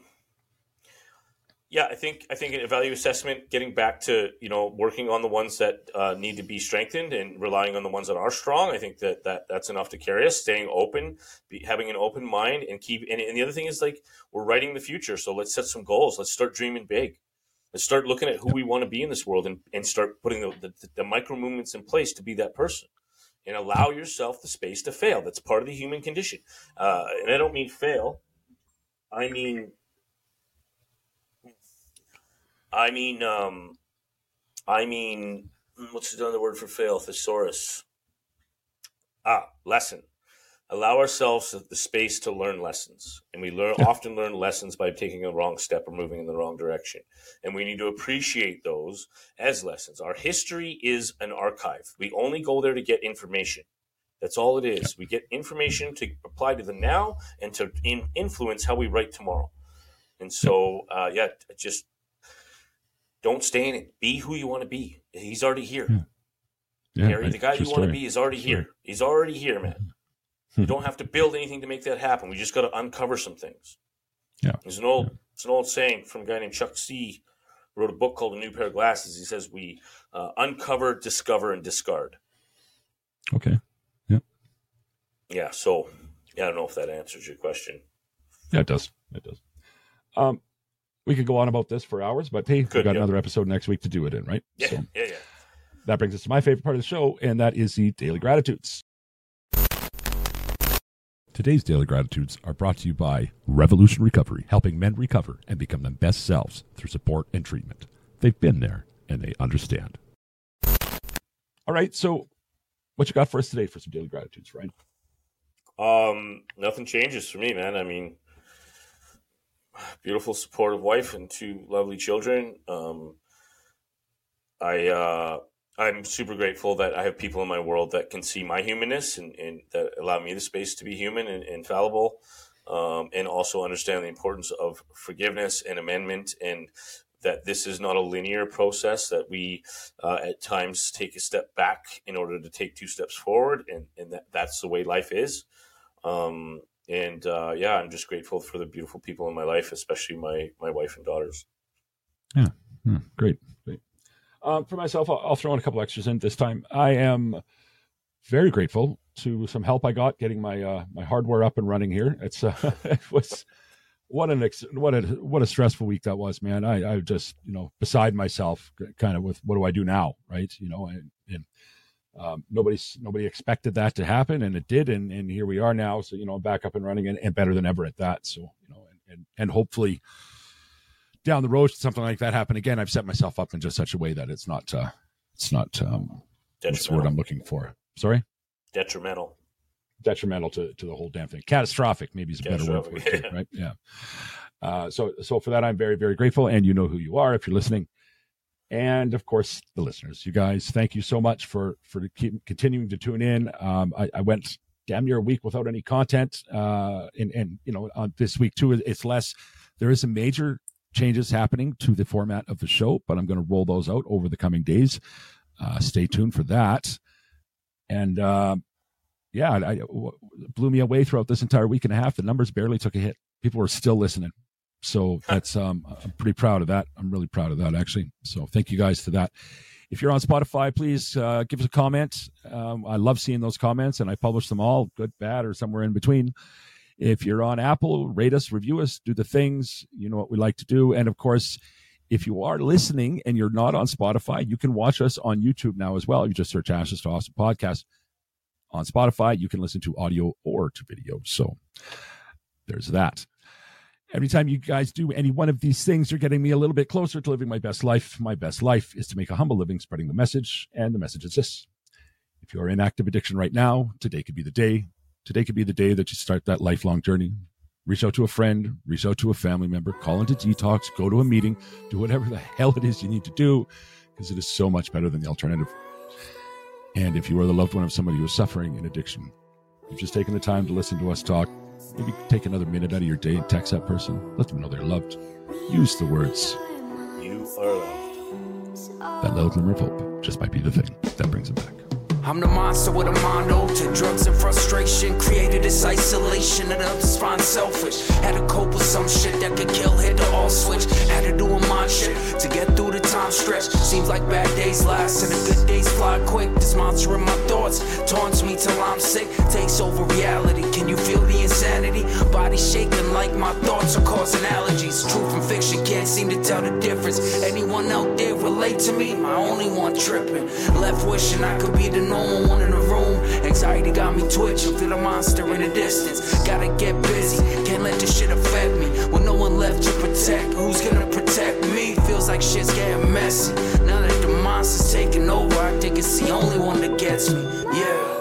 yeah, I think I think a value assessment, getting back to you know working on the ones that uh, need to be strengthened and relying on the ones that are strong. I think that, that that's enough to carry us. Staying open, be, having an open mind, and keep. And, and the other thing is like we're writing the future, so let's set some goals. Let's start dreaming big. Let's start looking at who we want to be in this world, and, and start putting the, the, the micro movements in place to be that person. And allow yourself the space to fail. That's part of the human condition. Uh, and I don't mean fail. I mean I mean, um, I mean, what's the other word for fail? Thesaurus. Ah, lesson. Allow ourselves the space to learn lessons, and we learn often learn lessons by taking a wrong step or moving in the wrong direction. And we need to appreciate those as lessons. Our history is an archive. We only go there to get information. That's all it is. We get information to apply to the now and to in, influence how we write tomorrow. And so, uh, yeah, just don't stay in it. Be who you want to be. He's already here. Yeah, Harry, right. the guy you want to be is already here. He's already here, man. you don't have to build anything to make that happen. We just got to uncover some things. Yeah. There's an old, it's an old saying from a guy named Chuck C. Wrote a book called A New Pair of Glasses. He says we uh, uncover, discover, and discard. Okay. Yeah. Yeah. So, yeah, I don't know if that answers your question. Yeah, it does. It does. Um, we could go on about this for hours, but hey, we've got yeah. another episode next week to do it in, right? Yeah. So Yeah. Yeah. that brings us to my favorite part of the show, and that is the daily gratitudes. Today's daily gratitudes are brought to you by Revolution Recovery, helping men recover and become their best selves through support and treatment. They've been there and they understand. All right, so what you got for us today for some daily gratitudes, Ryan? Um, nothing changes for me, man. I mean, beautiful, supportive wife and two lovely children. Um, I uh, I'm super grateful that I have people in my world that can see my humanness and, and that allow me the space to be human and, and fallible, um, and also understand the importance of forgiveness and amendment and that this is not a linear process that we uh, at times take a step back in order to take two steps forward and, and that, that's the way life is um, and uh, yeah, I'm just grateful for the beautiful people in my life, especially my my wife and daughters. Yeah, great, great. Um, for myself, I'll, I'll throw in a couple extras in this time. I am very grateful to some help I got getting my uh, my hardware up and running here. It's uh, it was what an ex- what a what a stressful week that was, man. I I just you know beside myself, kind of with what do I do now, right? You know, and, and um, nobody's nobody expected that to happen, and it did, and and here we are now. So you know, back up and running, and, and better than ever at that. So you know, and and, and hopefully down the road something like that happen again i've set myself up in just such a way that it's not uh it's not um what's the word i'm looking for sorry Detrimental. detrimental to, to the whole damn thing catastrophic maybe is a better word for it right yeah uh so so for that i'm very very grateful and you know who you are if you're listening and of course the listeners you guys thank you so much for for keep continuing to tune in um i, I went damn near a week without any content. Uh, and, and, you know, on this week too, it's less. There is some major changes happening to the format of the show, but I'm going to roll those out over the coming days. Uh, stay tuned for that. And, uh, yeah, I, blew me away throughout this entire week and a half. The numbers barely took a hit. People were still listening. So that's, um, I'm pretty proud of that. I'm really proud of that actually. So thank you guys for that. If you're on Spotify, please uh, give us a comment. Um, I love seeing those comments, and I publish them all, good, bad, or somewhere in between. If you're on Apple, rate us, review us, do the things. You know what we like to do. And of course, if you are listening and you're not on Spotify, you can watch us on YouTube now as well. You just search Ashes to Awesome Podcast on Spotify. You can listen to audio or to video. So there's that. Every time you guys do any one of these things, you're getting me a little bit closer to living my best life. My best life is to make a humble living spreading the message. And the message is this. If you're in active addiction right now, today could be the day. Today could be the day that you start that lifelong journey. Reach out to a friend, reach out to a family member, call into detox, go to a meeting, do whatever the hell it is you need to do, because it is so much better than the alternative. And if you are the loved one of somebody who is suffering in addiction, you've just taken the time to listen to us talk, Maybe take another minute out of your day and text that person. Let them know they're loved. Use the words. You are loved. That little glimmer of hope just might be the thing that brings them back. I'm the monster with a mind to drugs and frustration. Created this isolation and others find selfish. Had to cope with some shit that could kill, hit the all switch. Had to do a mind shit to get through the time stretch. Seems like bad days last and the good days fly quick. This monster in my thoughts taunts me till I'm sick. Takes over reality. Can you feel the insanity? Body shaking like my thoughts are causing allergies. Truth and fiction can't seem to tell the difference. Anyone out there relate to me? My only one tripping. Left wishing I could be the normal one in the room. Anxiety got me twitching, feel a monster in the distance. Gotta get busy, can't let this shit affect me. When no one left to protect, who's gonna protect me? Feels like shit's getting messy. Now that the monster's taking over, I think it's the only one that gets me. Yeah.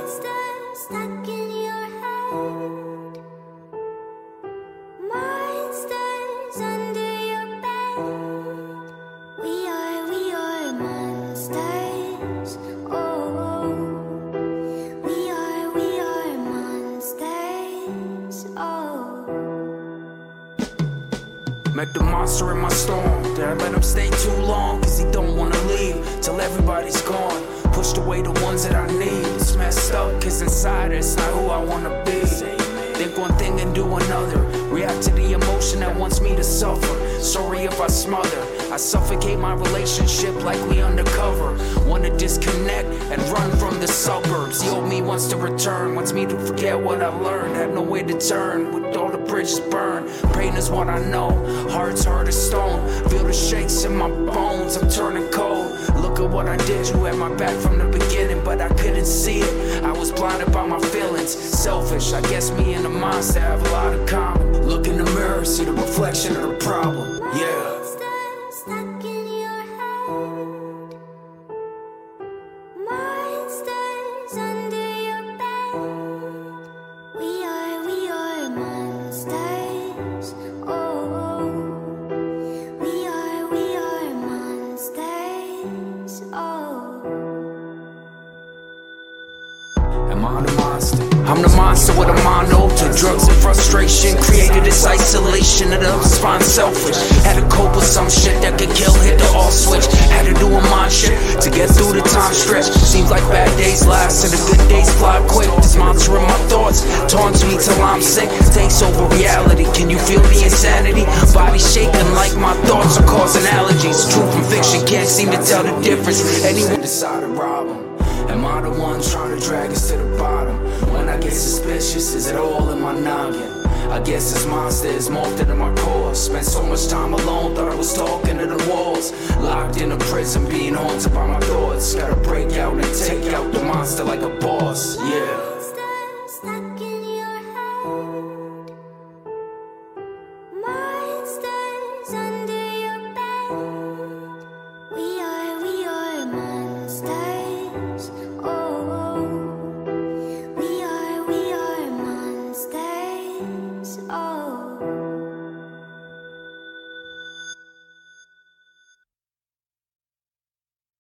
I learned. Have nowhere to turn with all the bridges burned. Pain is what I know, heart's hard as stone. Feel the shakes in my bones, I'm turning cold. Look at what I did, you had my back from the beginning, but I couldn't see it. I was blinded by my feelings, selfish. I guess me and the monster have a lot in common. Look in the mirror, see the reflection of the problem. Yeah.